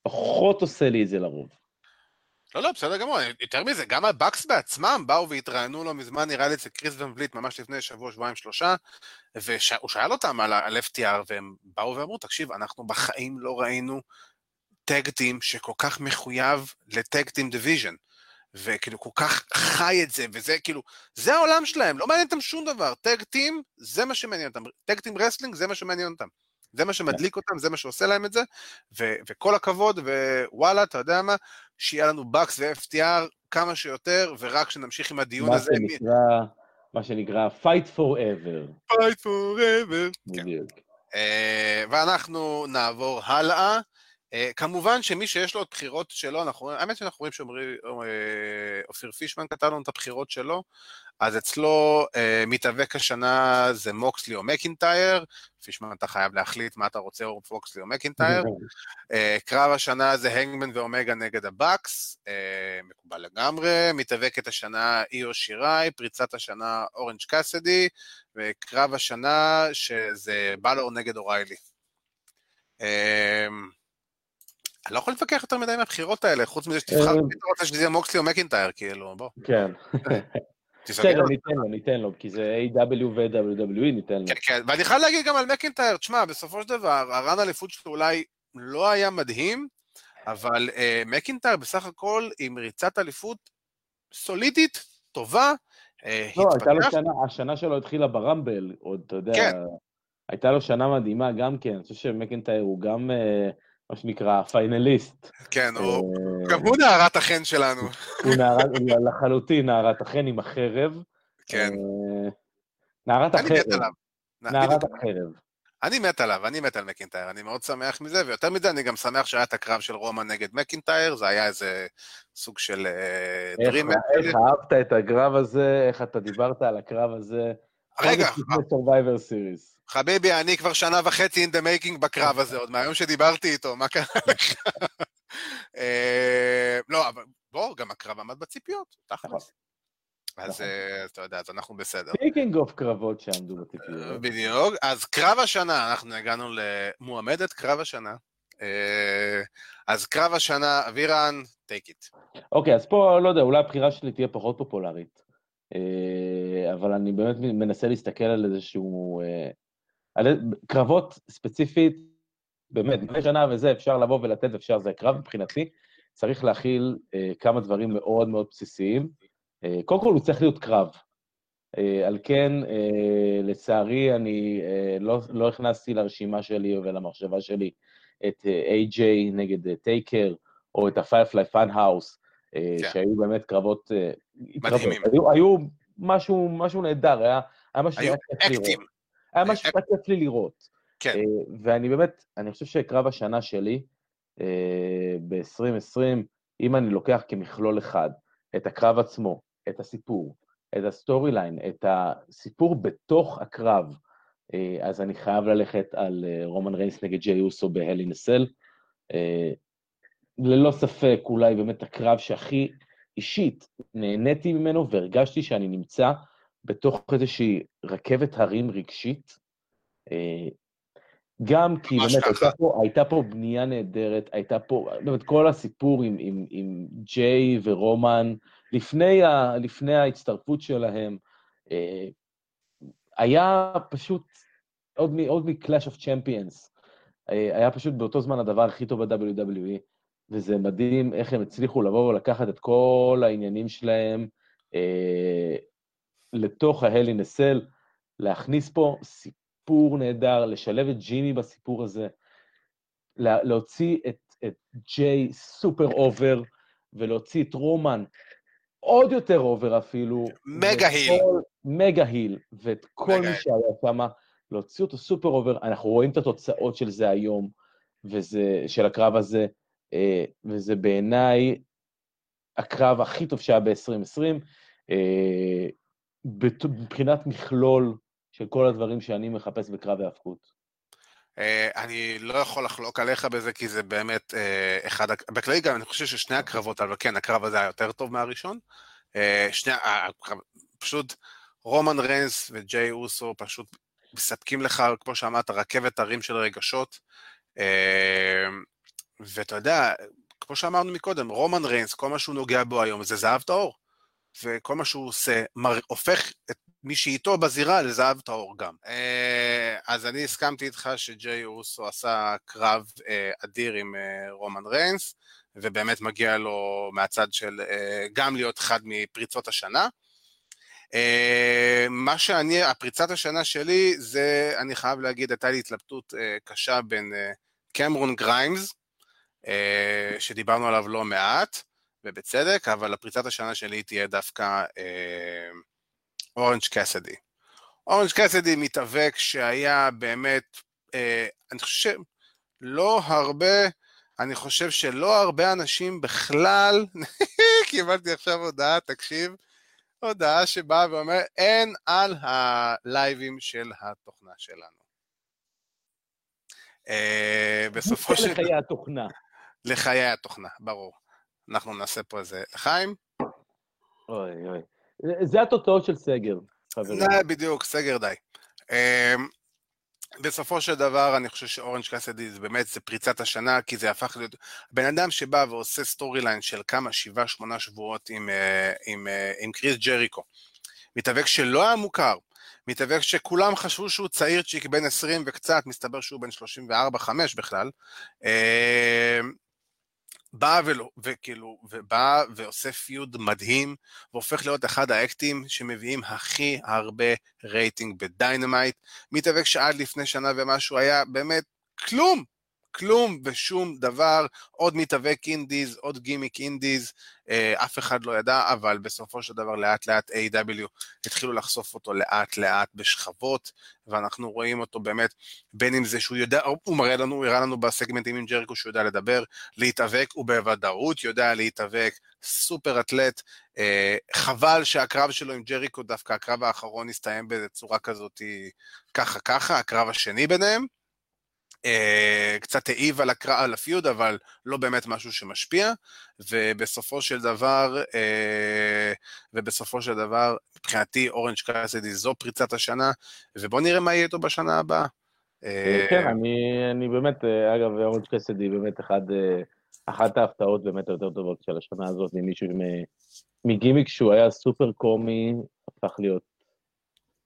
Speaker 1: פחות עושה לי את זה לרוב.
Speaker 2: לא, לא, בסדר גמור. יותר מזה, גם הבאקס בעצמם באו והתראיינו לא מזמן, נראה לי אצל קריס ון וליט, ממש לפני שבוע, שבועיים, שלושה, והוא שאל אותם על, על FTR, והם באו ואמרו, תקשיב, אנחנו בחיים לא ראינו tag team שכל כך מחויב ל tag team division. וכאילו כל כך חי את זה, וזה כאילו, זה העולם שלהם, לא מעניין אותם שום דבר. tag team, זה מה שמעניין אותם. tag team wrestling, זה מה שמעניין אותם. זה מה שמדליק אותם, זה מה שעושה להם את זה, ו- וכל הכבוד, ווואלה, אתה יודע מה, שיהיה לנו בקס ו-FTR כמה שיותר, ורק שנמשיך עם הדיון
Speaker 1: מה
Speaker 2: הזה.
Speaker 1: שנקרא, מה שנקרא fight forever.
Speaker 2: fight forever. כן. בדיוק. כן. Uh, ואנחנו נעבור הלאה. Uh, כמובן שמי שיש לו את בחירות שלו, אנחנו, האמת שאנחנו רואים שאופיר uh, פישמן כתב לנו את הבחירות שלו, אז אצלו uh, מתאבק השנה זה מוקסלי או מקינטייר, פישמן אתה חייב להחליט מה אתה רוצה, או מוקסלי או מקינטייר. uh, קרב השנה זה הנגמן ואומגה נגד הבאקס, uh, מקובל לגמרי, מתאבקת השנה איו שיראי, פריצת השנה אורנג' קאסידי, וקרב השנה שזה בלור נגד אוריילי. Uh, אני לא יכול להתווכח יותר מדי מהבחירות האלה, חוץ מזה שתבחר, אם אתה רוצה שזה יהיה מוקסלי או מקינטייר, כאילו, בוא.
Speaker 1: כן. <laughs> בסדר, ניתן לו, ניתן לו, כי זה A.W. ו-WWE, ניתן לו.
Speaker 2: כן, כן, ואני חייב להגיד גם על מקינטייר, תשמע, בסופו של דבר, הרן אליפות שלו אולי לא היה מדהים, אבל אה, מקינטייר בסך הכל עם ריצת אליפות סולידית, טובה,
Speaker 1: אה, לא, הייתה לו שנה, השנה שלו התחילה ברמבל, עוד, אתה יודע, כן. הייתה לו שנה מדהימה גם כן, אני חושב שמקינטייר הוא גם... אה, מה שנקרא, פיינליסט.
Speaker 2: כן, הוא, אה, גם הוא נערת החן שלנו.
Speaker 1: הוא נערת, לחלוטין נערת החן עם החרב.
Speaker 2: כן.
Speaker 1: אה, נערת החרב. נערת החרב.
Speaker 2: אני מת עליו, אני מת על מקינטייר, אני מאוד שמח מזה, ויותר מזה, אני גם שמח שהיה את הקרב של רומא נגד מקינטייר, זה היה איזה סוג של
Speaker 1: דרים. אה, איך אהבת את הקרב הזה, איך אתה דיברת על הקרב הזה.
Speaker 2: רגע.
Speaker 1: Survivor Series.
Speaker 2: חביבי, אני כבר שנה וחצי in the making בקרב הזה, עוד מהיום שדיברתי איתו, מה קרה לך? אה, לא, אבל בוא, גם הקרב עמד בציפיות, תכלס. נכון. אז. אה, אתה יודע, אז אנחנו בסדר.
Speaker 1: speaking of קרבות שעמדו בציפיות.
Speaker 2: אה, בדיוק. אז קרב השנה, אנחנו הגענו למועמדת קרב השנה. אז קרב השנה, אבירן, take it.
Speaker 1: אוקיי, אז פה, לא יודע, אולי הבחירה שלי תהיה פחות פופולרית. אבל אני באמת מנסה להסתכל על איזשהו קרבות ספציפית, באמת, לפני שנה וזה, אפשר לבוא ולתת, אפשר, זה קרב מבחינתי, צריך להכיל אה, כמה דברים מאוד מאוד בסיסיים. אה, קודם כל, הוא צריך להיות קרב. אה, על כן, אה, לצערי, אני אה, לא, לא הכנסתי לרשימה שלי ולמחשבה שלי את AJ אה, נגד אה, טייקר, או את ה-Firefly Funhouse, אה, כן. שהיו באמת קרבות... אה,
Speaker 2: מדהימים.
Speaker 1: קרבות. היו, היו משהו, משהו נהדר, היה, היה משהו...
Speaker 2: היו אקטים.
Speaker 1: היה משהו שקצת כיף לי לראות.
Speaker 2: כן.
Speaker 1: אה, ואני באמת, אני חושב שקרב השנה שלי, אה, ב-2020, אם אני לוקח כמכלול אחד את הקרב עצמו, את הסיפור, את ה storyline, את הסיפור בתוך הקרב, אה, אז אני חייב ללכת על רומן ריינס נגד ג'יי אוסו ב Hell in a Cell. ללא ספק, אולי באמת הקרב שהכי אישית נהניתי ממנו והרגשתי שאני נמצא בתוך איזושהי רכבת הרים רגשית. אה, גם כי באמת הייתה פה, הייתה פה בנייה נהדרת, הייתה פה, באמת כל הסיפור עם, עם, עם ג'יי ורומן, לפני, ה, לפני ההצטרפות שלהם, אה, היה פשוט עוד מ-Clash of Champions, אה, היה פשוט באותו זמן הדבר הכי טוב ב-WWE, וזה מדהים איך הם הצליחו לבוא ולקחת את כל העניינים שלהם לתוך a Cell, להכניס פה סיפור נהדר, לשלב את ג'ימי בסיפור הזה, לה, להוציא את, את ג'יי super over, ולהוציא את רומן עוד יותר over אפילו.
Speaker 2: mega heel.
Speaker 1: mega heel, ואת כל מי שהיה שם, להוציא אותו super over. אנחנו רואים את התוצאות של זה היום, וזה, של הקרב הזה, אה, וזה בעיניי הקרב הכי טוב שהיה ב-2020, אה, מבחינת מכלול של כל הדברים שאני מחפש בקרב ההאבקות.
Speaker 2: אני לא יכול לחלוק עליך בזה, כי זה באמת אחד, בכללי גם אני חושב ששני הקרבות, אבל כן, הקרב הזה היה יותר טוב מהראשון. שני, פשוט רומן ריינס וג'יי אוסו פשוט מספקים לך, כמו שאמרת, רכבת הרים של רגשות. ואתה יודע, כמו שאמרנו מקודם, רומן ריינס, כל מה שהוא נוגע בו היום זה זהב טהור. וכל מה שהוא עושה, מר, הופך את מי שאיתו בזירה לזהב טהור גם. אה, אז אני הסכמתי איתך שג'יי אוסו עשה קרב אה, אדיר עם אה, רומן ריינס, ובאמת מגיע לו מהצד של גם להיות אחד מפריצות השנה. מה שאני, הפריצת השנה שלי, זה, אני חייב להגיד, הייתה לי התלבטות קשה בין קמרון גריימס, שדיברנו עליו לא מעט, ובצדק, אבל הפריצת השנה שלי תהיה דווקא אורנג' קסדי. אורנג' קסדי מתאבק שהיה באמת, אה, אני חושב, לא הרבה, אני חושב שלא הרבה אנשים בכלל, <laughs> קיבלתי עכשיו הודעה, תקשיב, הודעה שבאה ואומר, אין על הלייבים של התוכנה שלנו.
Speaker 1: אה, <laughs> בסופו של... לחיי התוכנה.
Speaker 2: לחיי התוכנה, ברור. אנחנו נעשה פה איזה... לחיים?
Speaker 1: אוי אוי. זה התוצאות של סגר,
Speaker 2: חברים. זה בדיוק, סגר די. אמ, בסופו של דבר, אני חושב שאורנג' קאסדי זה באמת, זה פריצת השנה, כי זה הפך להיות... בן אדם שבא ועושה storyline של כמה, שבעה, שמונה שבועות עם, אה, עם, אה, עם קריס ג'ריקו. מתאבק שלא היה מוכר, מתאבק שכולם חשבו שהוא צעירצ'יק בן 20 וקצת, מסתבר שהוא בן 34-5 בכלל. בא ולא, וכאילו, ובא ועושה feud מדהים, והופך להיות אחד האקטים שמביאים הכי הרבה רייטינג ב Dynamite. מתאבק שעד לפני שנה ומשהו היה באמת כלום, כלום ושום דבר, עוד מתאבק indies, עוד גימיק indies, אה, אף אחד לא ידע, אבל בסופו של דבר לאט לאט A.W. התחילו לחשוף אותו לאט לאט בשכבות, ואנחנו רואים אותו באמת, בין אם זה שהוא יודע, הוא מראה לנו, הוא הראה לנו בסגמנטים עם ג'ריקו שהוא יודע לדבר, להתאבק, הוא בוודאות יודע להתאבק, סופר אתלט, אה, חבל שהקרב שלו עם ג'ריקו, דווקא הקרב האחרון הסתיים בצורה כזאת ככה ככה, הקרב השני ביניהם. אה, קצת העיב על, הקרא, על הפיוד, אבל לא באמת משהו שמשפיע, ובסופו של דבר, אה, ובסופו של דבר, מבחינתי אורנג' קאסדי זו פריצת השנה, ובואו נראה מה יהיה איתו בשנה הבאה.
Speaker 1: אה, כן, אני, אני באמת, אגב, אורנג' קאסדי באמת אחד, אחת ההפתעות באמת היותר טובות של השנה הזאת, ממישהו מגימיק שהוא היה סופר קומי, הפך להיות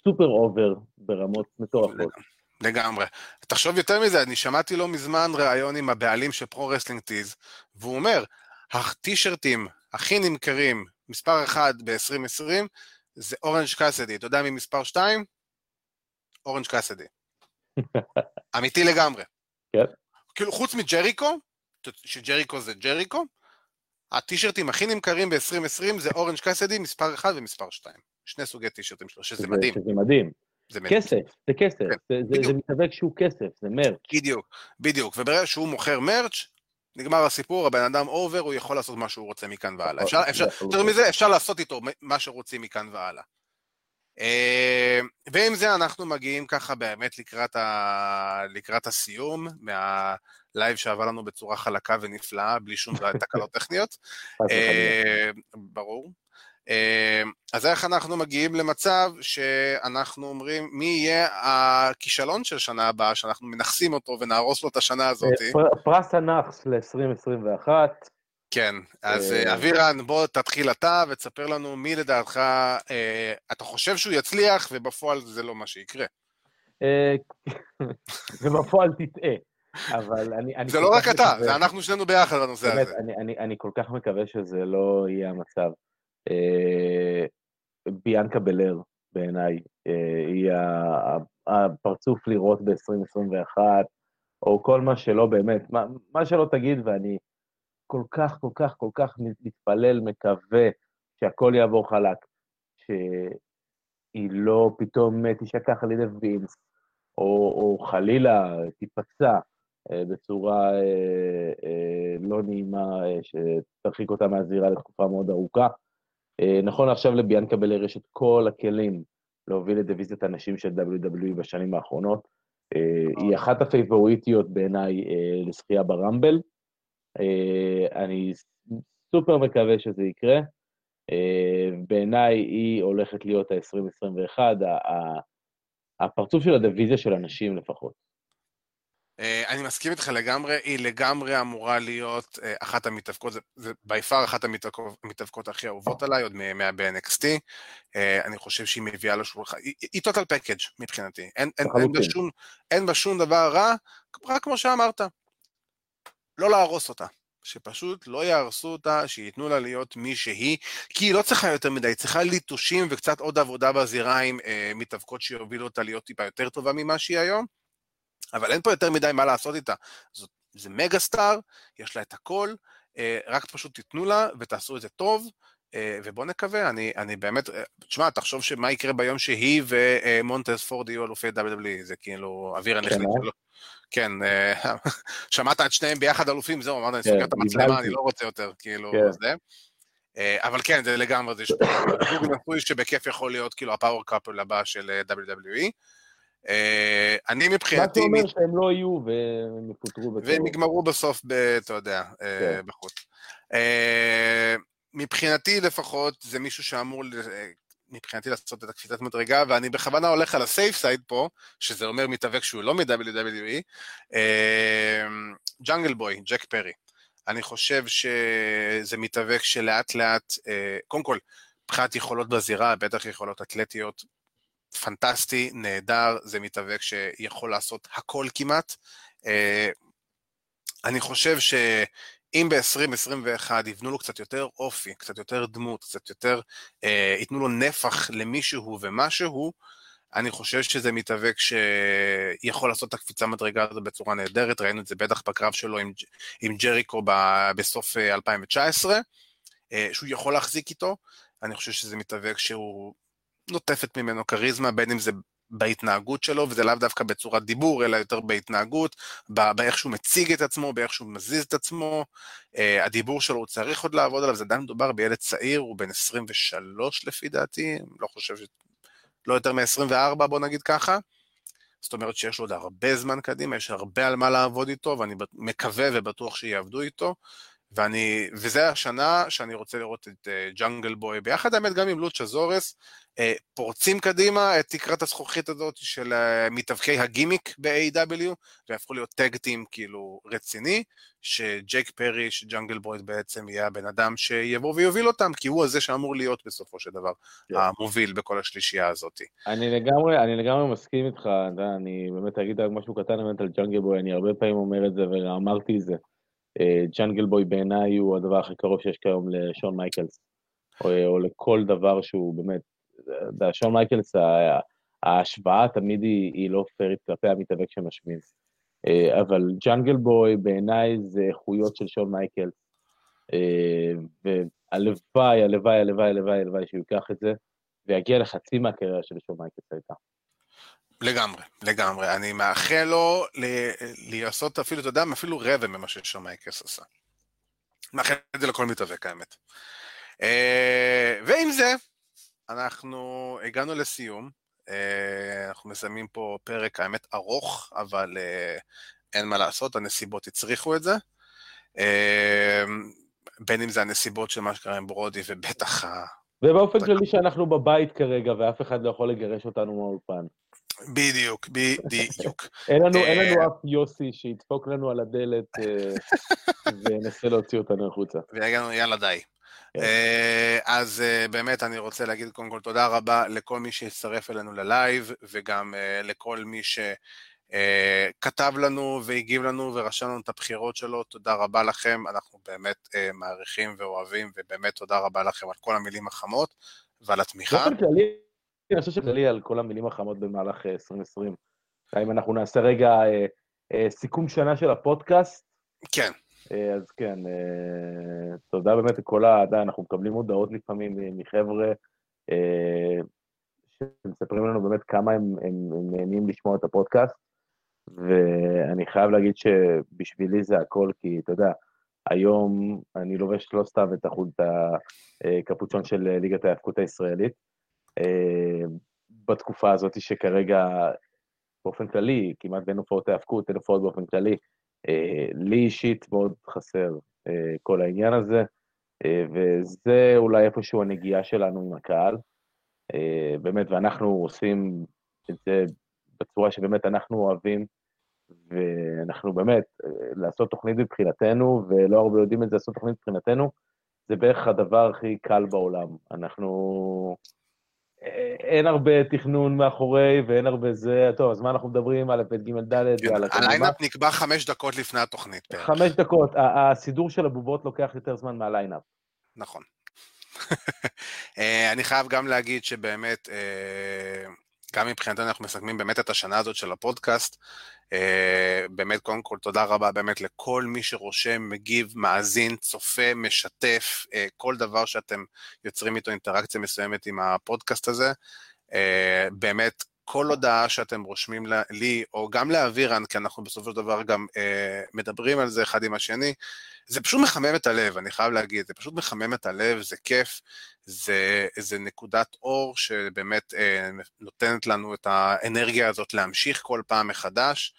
Speaker 1: סופר over ברמות מטורפות.
Speaker 2: לגמרי. תחשוב יותר מזה, אני שמעתי לא מזמן ראיון עם הבעלים של Pro Wrestling Tees, והוא אומר, הטישרטים הכי נמכרים, מספר 1 ב-2020, זה אורנג' קאסדי. אתה יודע מי מספר 2? אורנג' קאסדי. אמיתי לגמרי.
Speaker 1: כן.
Speaker 2: כאילו, חוץ מג'ריקו, שג'ריקו זה ג'ריקו, הטישרטים הכי נמכרים ב-2020 זה אורנג' קאסדי, מספר 1 ומספר 2. שני סוגי טישרטים שלו, שזה מדהים.
Speaker 1: שזה מדהים. זה כסף, זה כסף, כן, זה, זה, זה מתאבק שהוא כסף, זה merch.
Speaker 2: בדיוק, בדיוק, וברגע שהוא מוכר merch, נגמר הסיפור, הבן אדם over, הוא יכול לעשות מה שהוא רוצה מכאן והלאה. אפשר, אפשר, יותר מזה, אפשר לעשות איתו מה שרוצים מכאן והלאה. אה, ועם זה אנחנו מגיעים ככה באמת לקראת, ה... לקראת הסיום מהלייב שעבר לנו בצורה חלקה ונפלאה, בלי שום <laughs> תקלות טכניות. אה, ברור. אז איך אנחנו מגיעים למצב שאנחנו אומרים מי יהיה הכישלון של שנה הבאה, שאנחנו מנכסים אותו ונהרוס לו את השנה הזאת?
Speaker 1: פרס הנכס ל-2021.
Speaker 2: כן, אז אבירן, בוא תתחיל אתה ותספר לנו מי לדעתך, אתה חושב שהוא יצליח ובפועל זה לא מה שיקרה. <laughs>
Speaker 1: ובפועל תטעה. אבל אני... אני
Speaker 2: זה לא רק אתה, מקווה... זה אנחנו שנינו ביחד בנושא
Speaker 1: באמת,
Speaker 2: הזה.
Speaker 1: אני, אני, אני כל כך מקווה שזה לא יהיה המצב. אה, ביאנקה בלר, בעיניי, אה, היא הפרצוף לראות ב-2021, או כל מה שלא באמת, מה, מה שלא תגיד, ואני כל כך, כל כך, כל כך מתפלל, מקווה שהכל יעבור חלק, שהיא לא פתאום תשכח על ידי וינס, או, או חלילה תיפצע. אה, בצורה אה, אה, לא נעימה שתרחיק אותה מהזירה לתקופה מאוד ארוכה. נכון עכשיו לביאנקה בלר יש את כל הכלים להוביל את דיוויזיית הנשים של WWE בשנים האחרונות. היא אחת הפייבוריטיות בעיניי לזכייה ברמבל. אני סופר מקווה שזה יקרה. בעיניי היא הולכת להיות ה-2021, הפרצוף של הדיוויזיה של הנשים לפחות.
Speaker 2: אה, אני מסכים איתך לגמרי, היא לגמרי אמורה להיות אה, אחת המתאבקות, זה בי פאר אחת המתאבקות הכי אהובות עליי, עוד מימיה ב-NXT. אה, אני חושב שהיא מביאה לשולחן, היא total package מבחינתי. אין, אין, אין, בה שום, אין בה שום דבר רע, רק כמו שאמרת. לא להרוס אותה. שפשוט לא יהרסו אותה, שייתנו לה להיות מי שהיא, כי היא לא צריכה יותר מדי, היא צריכה ליטושים וקצת עוד עבודה בזירה עם אה, מתאבקות שיובילו אותה להיות טיפה יותר טובה ממה שהיא היום. אבל אין פה יותר מדי מה לעשות איתה. זאת, זה mega star, יש לה את הכל, אה, רק פשוט תיתנו לה ותעשו את זה טוב, אה, ובוא נקווה, אני, אני באמת, אה, תשמע, תחשוב שמה יקרה ביום שהיא ומונטס פורד יהיו אלופי WWE, זה כאילו אוויר הנכנס שלו. כן, <laughs> שמעת את שניהם ביחד אלופים, זהו, אמרת, אני סוגר את כן, המצלמה, אני לא רוצה יותר, כאילו, כן. זה. אבל כן, זה לגמרי, זה זוג <laughs> נשוי שבכיף יכול להיות כאילו ה power couple הבא של WWE. אה, אני מבחינתי...
Speaker 1: מה זה אומר שהם לא יהיו והם יפוטרו
Speaker 2: בסוף? והם יגמרו בסוף, ב, אתה יודע, אה, כן. בחוץ. אה, מבחינתי לפחות, זה מישהו שאמור, מבחינתי לעשות את הקפיצת מדרגה, ואני בכוונה הולך על הסייף סייד פה, שזה אומר מתאבק שהוא לא מ-WWE, ג'אנגל בוי, ג'ק פרי. אני חושב שזה מתאבק שלאט לאט, קודם כל, מבחינת יכולות בזירה, בטח יכולות אתלטיות, פנטסטי, נהדר, זה מתאבק שיכול לעשות הכל כמעט. אה, אני חושב שאם ב-2021 יבנו לו קצת יותר אופי, קצת יותר דמות, קצת יותר, אה, ייתנו לו נפח למישהו ומשהו, אני חושב שזה מתאבק שיכול לעשות את הקפיצה מדרגה הזו בצורה נהדרת, ראינו את זה בטח בקרב שלו עם, עם ג'ריקו ב, בסוף 2019, אה, שהוא יכול להחזיק איתו, אני חושב שזה מתאבק שהוא נוטפת ממנו כריזמה, בין אם זה בהתנהגות שלו, וזה לאו דווקא בצורת דיבור, אלא יותר בהתנהגות, באיך שהוא מציג את עצמו, באיך שהוא מזיז את עצמו. Uh, הדיבור שלו, הוא צריך עוד לעבוד עליו, זה עדיין מדובר בילד צעיר, הוא בן 23 לפי דעתי, לא חושב ש... לא יותר מ-24, בוא נגיד ככה. זאת אומרת שיש לו עוד הרבה זמן קדימה, יש הרבה על מה לעבוד איתו, ואני מקווה ובטוח שיעבדו איתו. ואני, וזה השנה שאני רוצה לראות את ג'אנגל uh, בוי ביחד, האמת גם עם לוצ'ה זורס, uh, פורצים קדימה את תקרת הזכוכית הזאת של uh, מתאבקי הגימיק ב-AW, והפכו להיות טאג טים כאילו רציני, שג'ייק פרי, שג'אנגל בוי בעצם יהיה הבן אדם שיבוא ויוביל אותם, כי הוא הזה שאמור להיות בסופו של דבר yeah. כן. המוביל בכל השלישייה הזאת.
Speaker 1: אני לגמרי, אני לגמרי מסכים איתך, אני באמת אגיד רק משהו קטן באמת על ג'אנגל בוי, אני הרבה פעמים אומר את זה ואמרתי את זה. ג'אנגל בוי בעיניי הוא הדבר הכי קרוב שיש כיום לשון מייקלס, או, או לכל דבר שהוא באמת, שון מייקלס, ההשוואה תמיד היא, היא לא פיירית כלפי המתאבק שמשמיע. אה, אבל ג'אנגל בוי בעיניי זה איכויות של שון מייקלס, אה, והלוואי, הלוואי, הלוואי, הלוואי, הלוואי שהוא ייקח את זה, ויגיע לחצי מהקריירה של שון מייקלס הייתה.
Speaker 2: לגמרי, לגמרי. אני מאחל לו לעשות אפילו, אתה יודע, אפילו רבע ממה ששון מייקלס עשה. מאחל את זה לכל מתאבק, האמת. אה, ועם זה, אנחנו הגענו לסיום. אה, אנחנו מסיימים פה פרק, האמת, ארוך, אבל אה, אין מה לעשות, הנסיבות הצריכו את זה. בין אם זה הנסיבות של מה שקרה עם ברודי, ובטח
Speaker 1: ובאופן כללי שאנחנו בבית כרגע, ואף אחד לא יכול לגרש אותנו מהאולפן.
Speaker 2: בדיוק, בדיוק. <laughs>
Speaker 1: אין לנו, לנו אף יוסי שידפוק לנו על הדלת <laughs> וינסה להוציא אותנו החוצה.
Speaker 2: ויגידנו, יאללה די. כן. אז באמת אני רוצה להגיד קודם כל תודה רבה לכל מי שהצטרף אלינו ללייב, וגם לכל מי ש... Uh, כתב לנו והגיב לנו ורשם לנו את הבחירות שלו, תודה רבה לכם, אנחנו באמת מעריכים ואוהבים, ובאמת תודה רבה לכם על כל המילים החמות ועל התמיכה.
Speaker 1: באופן כללי, אני חושב שכללי על כל המילים החמות במהלך 2020. אה, אם אנחנו נעשה רגע uh, uh, סיכום שנה של הפודקאסט.
Speaker 2: כן.
Speaker 1: אז כן, תודה באמת לכל ה... אנחנו מקבלים הודעות לפעמים מחבר'ה שמספרים לנו באמת כמה הם, הם, הם נהנים לשמוע את הפודקאסט. ואני חייב להגיד שבשבילי זה הכל, כי אתה יודע, היום אני לובש לא סתם את החוט הקפוצ'ון של ליגת ההאבקות הישראלית. אה, בתקופה הזאת שכרגע, באופן כללי, כמעט בין הופעות ההאבקות, אין הופעות באופן כללי, אה, לי אישית מאוד חסר אה, כל העניין הזה, וזה אולי איפשהו הנגיעה שלנו עם הקהל. באמת, ואנחנו עושים את זה בצורה שבאמת אנחנו אוהבים, ואנחנו באמת, לעשות תוכנית מבחינתנו, ולא הרבה יודעים את זה, לעשות תוכנית מבחינתנו, זה בערך הדבר הכי קל בעולם. אנחנו... אין הרבה תכנון מאחורי ואין הרבה זה, טוב, אז מה אנחנו מדברים על ב' ג' ד'
Speaker 2: ועל... ה lineup נקבע חמש דקות לפני התוכנית.
Speaker 1: חמש דקות, הסידור של הבובות לוקח יותר זמן מה lineup.
Speaker 2: נכון. <laughs> אה, אני חייב גם להגיד שבאמת, אה, גם מבחינתנו אנחנו מסכמים באמת את השנה הזאת של הפודקאסט. Uh, באמת, קודם כל, תודה רבה באמת לכל מי שרושם, מגיב, מאזין, צופה, משתף, uh, כל דבר שאתם יוצרים איתו אינטראקציה מסוימת עם הפודקאסט הזה. Uh, באמת, כל הודעה שאתם רושמים לי, או גם לאבירן, כי אנחנו בסופו של דבר גם אה, מדברים על זה אחד עם השני, זה פשוט מחמם את הלב, אני חייב להגיד, זה פשוט מחמם את הלב, זה כיף, זה, זה נקודת אור שבאמת אה, נותנת לנו את האנרגיה הזאת להמשיך כל פעם מחדש.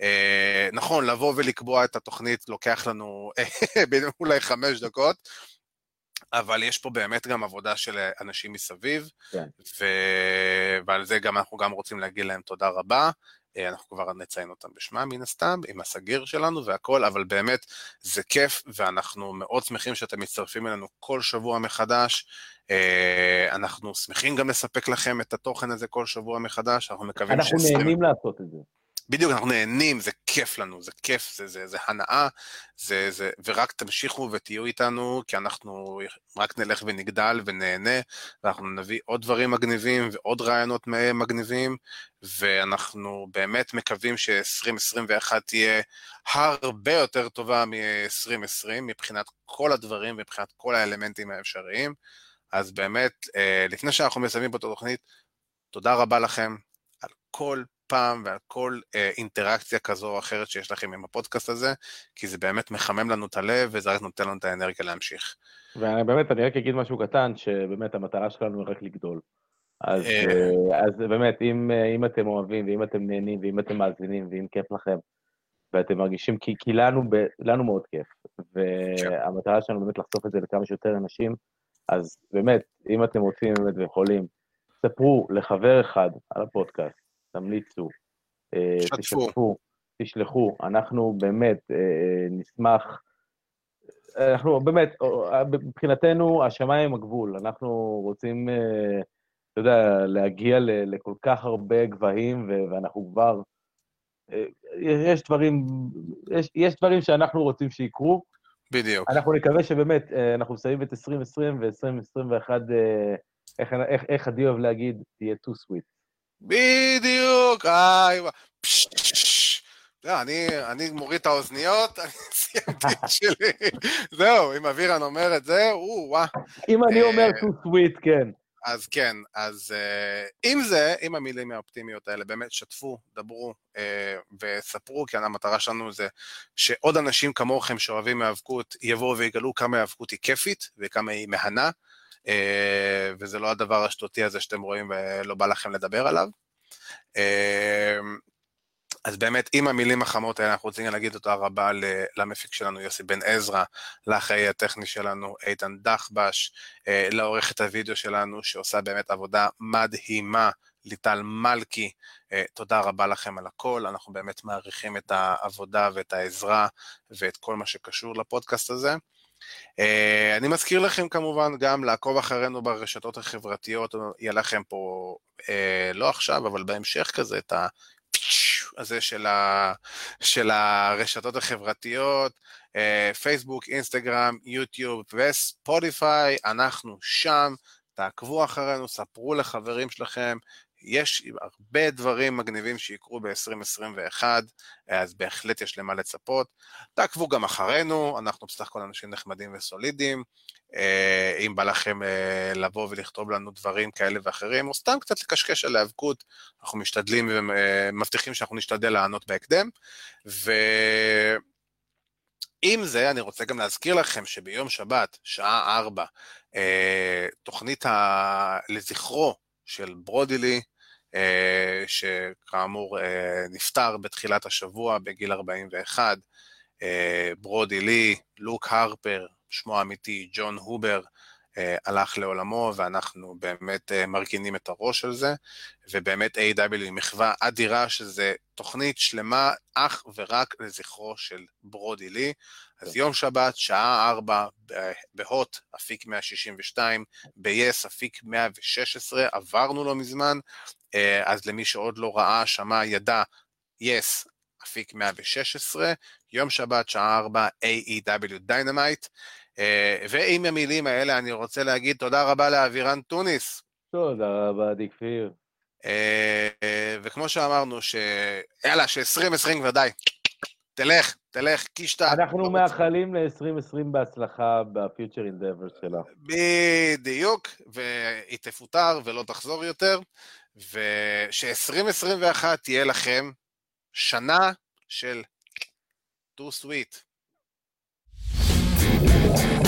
Speaker 2: אה, נכון, לבוא ולקבוע את התוכנית לוקח לנו <laughs> אולי חמש דקות, אבל יש פה באמת גם עבודה של אנשים מסביב, כן. ו... ועל זה גם אנחנו גם רוצים להגיד להם תודה רבה. אה, אנחנו כבר נציין אותם בשמם מן הסתם, עם הסגיר שלנו והכל, אבל באמת זה כיף, ואנחנו מאוד שמחים שאתם מצטרפים אלינו כל שבוע מחדש. אה, אנחנו שמחים גם לספק לכם את התוכן הזה כל שבוע מחדש, אנחנו מקווים
Speaker 1: ש... אנחנו נהנים לעשות את זה.
Speaker 2: בדיוק, אנחנו נהנים, זה כיף לנו, זה כיף, זה, זה, זה הנאה, זה, זה, ורק תמשיכו ותהיו איתנו, כי אנחנו רק נלך ונגדל ונהנה, ואנחנו נביא עוד דברים מגניבים ועוד רעיונות מגניבים, ואנחנו באמת מקווים ש-2021 תהיה הרבה יותר טובה מ-2020, מבחינת כל הדברים, מבחינת כל האלמנטים האפשריים. אז באמת, אה, לפני שאנחנו מסיימים פה את התוכנית, תודה רבה לכם על כל פעם ועל כל אה, אינטראקציה כזו או אחרת שיש לכם עם הפודקאסט הזה, כי זה באמת מחמם לנו את הלב וזה רק נותן לנו את האנרגיה להמשיך.
Speaker 1: ובאמת, אני רק אגיד משהו קטן, שבאמת המטרה שלנו היא רק לגדול. אז, אה... אה אז באמת, אם, אה, אם אתם אוהבים ואם אתם נהנים ואם אתם מאזינים ואם כיף לכם, ואתם מרגישים, כי, כי לנו, ב, לנו מאוד כיף, והמטרה שלנו באמת לחשוף את זה לכמה שיותר אנשים, אז באמת, אם אתם רוצים באמת ויכולים, ספרו לחבר אחד על הפודקאסט, תמליצו, אה, תשתפו, תשלחו, אנחנו באמת אה, נשמח, אנחנו באמת, מבחינתנו השמיים הגבול, אנחנו רוצים, אה, אתה יודע, להגיע לכל כך הרבה גבהים, ואנחנו כבר, יש דברים, יש, יש דברים שאנחנו רוצים שיקרו.
Speaker 2: בדיוק.
Speaker 1: אנחנו נקווה שבאמת, אנחנו מסיימים את 2020 ו-2021, איך, איך, איך עדי אוהב להגיד, תהיה too sweet.
Speaker 2: בדיוק, איי, אני, אני מוריד את האוזניות, <laughs> אני סיימתי את <laughs> שלי. זהו, אם אבירן אומר את זה, או, וואה.
Speaker 1: אם אני אומר too sweet, כן.
Speaker 2: אז כן, אז uh, עם זה, עם המילים האופטימיות האלה, באמת שתפו, דברו uh, וספרו, כי המטרה שלנו זה שעוד אנשים כמוכם שאוהבים האבקות יבואו ויגלו כמה האבקות היא כיפית וכמה היא מהנה. אה, וזה לא הדבר השטותי הזה שאתם רואים ולא בא לכם לדבר עליו. אה, אז באמת, עם המילים החמות האלה, אנחנו רוצים להגיד תודה רבה למפיק שלנו, יוסי בן עזרא, לאחראי הטכני שלנו, איתן דחבש, אה, לעורכת הוידאו שלנו, שעושה באמת עבודה מדהימה, ליטל מלכי, תודה רבה לכם על הכל, אנחנו באמת מעריכים את העבודה ואת העזרה ואת כל מה שקשור לפודקאסט הזה. Uh, אני מזכיר לכם כמובן גם לעקוב אחרינו ברשתות החברתיות, יהיה לכם פה, uh, לא עכשיו, אבל בהמשך כזה, את ה... הזה של, ה, של הרשתות החברתיות, אה, פייסבוק, אינסטגרם, יוטיוב וספוטיפיי, אנחנו שם, תעקבו אחרינו, ספרו לחברים שלכם, יש הרבה דברים מגניבים שיקרו ב-2021, אז בהחלט יש למה לצפות. תעקבו גם אחרינו, אנחנו בסך הכל אנשים נחמדים וסולידיים. אה, אם בא לכם אה, לבוא ולכתוב לנו דברים כאלה ואחרים, או סתם קצת לקשקש על האבקות, אנחנו משתדלים ומבטיחים שאנחנו נשתדל לענות בהקדם. ועם זה, אני רוצה גם להזכיר לכם שביום שבת, שעה 4, אה, תוכנית ה... לזכרו של ברודילי, שכאמור נפטר בתחילת השבוע בגיל 41, ברודי לי, לוק הרפר, שמו האמיתי, ג'ון הובר, אה, הלך לעולמו, ואנחנו באמת אה, מרכינים את הראש על זה, ובאמת A.W. היא מחווה אדירה, שזה תוכנית שלמה אך ורק לזכרו של ברודי לי. אז יום שבת, שעה 4, בהוט, אפיק 162, ב-yes, אפיק 116, עברנו לא מזמן, אה, אז למי שעוד לא ראה, שמע, ידע, yes, אפיק 116, יום שבת, שעה 4, AEW Dynamite. אה, ועם המילים האלה אני רוצה להגיד תודה רבה לאבירן טוניס.
Speaker 1: תודה רבה, עדי כפיר.
Speaker 2: אה, וכמו שאמרנו, ש... יאללה, ש-2020 כבר די. תלך, תלך, קישטה.
Speaker 1: אנחנו מאחלים ל-2020 בהצלחה בפיוטר אינדבר שלה.
Speaker 2: בדיוק, והיא תפוטר ולא תחזור יותר, וש-2021 תהיה לכם שנה של too sweet. Yeah.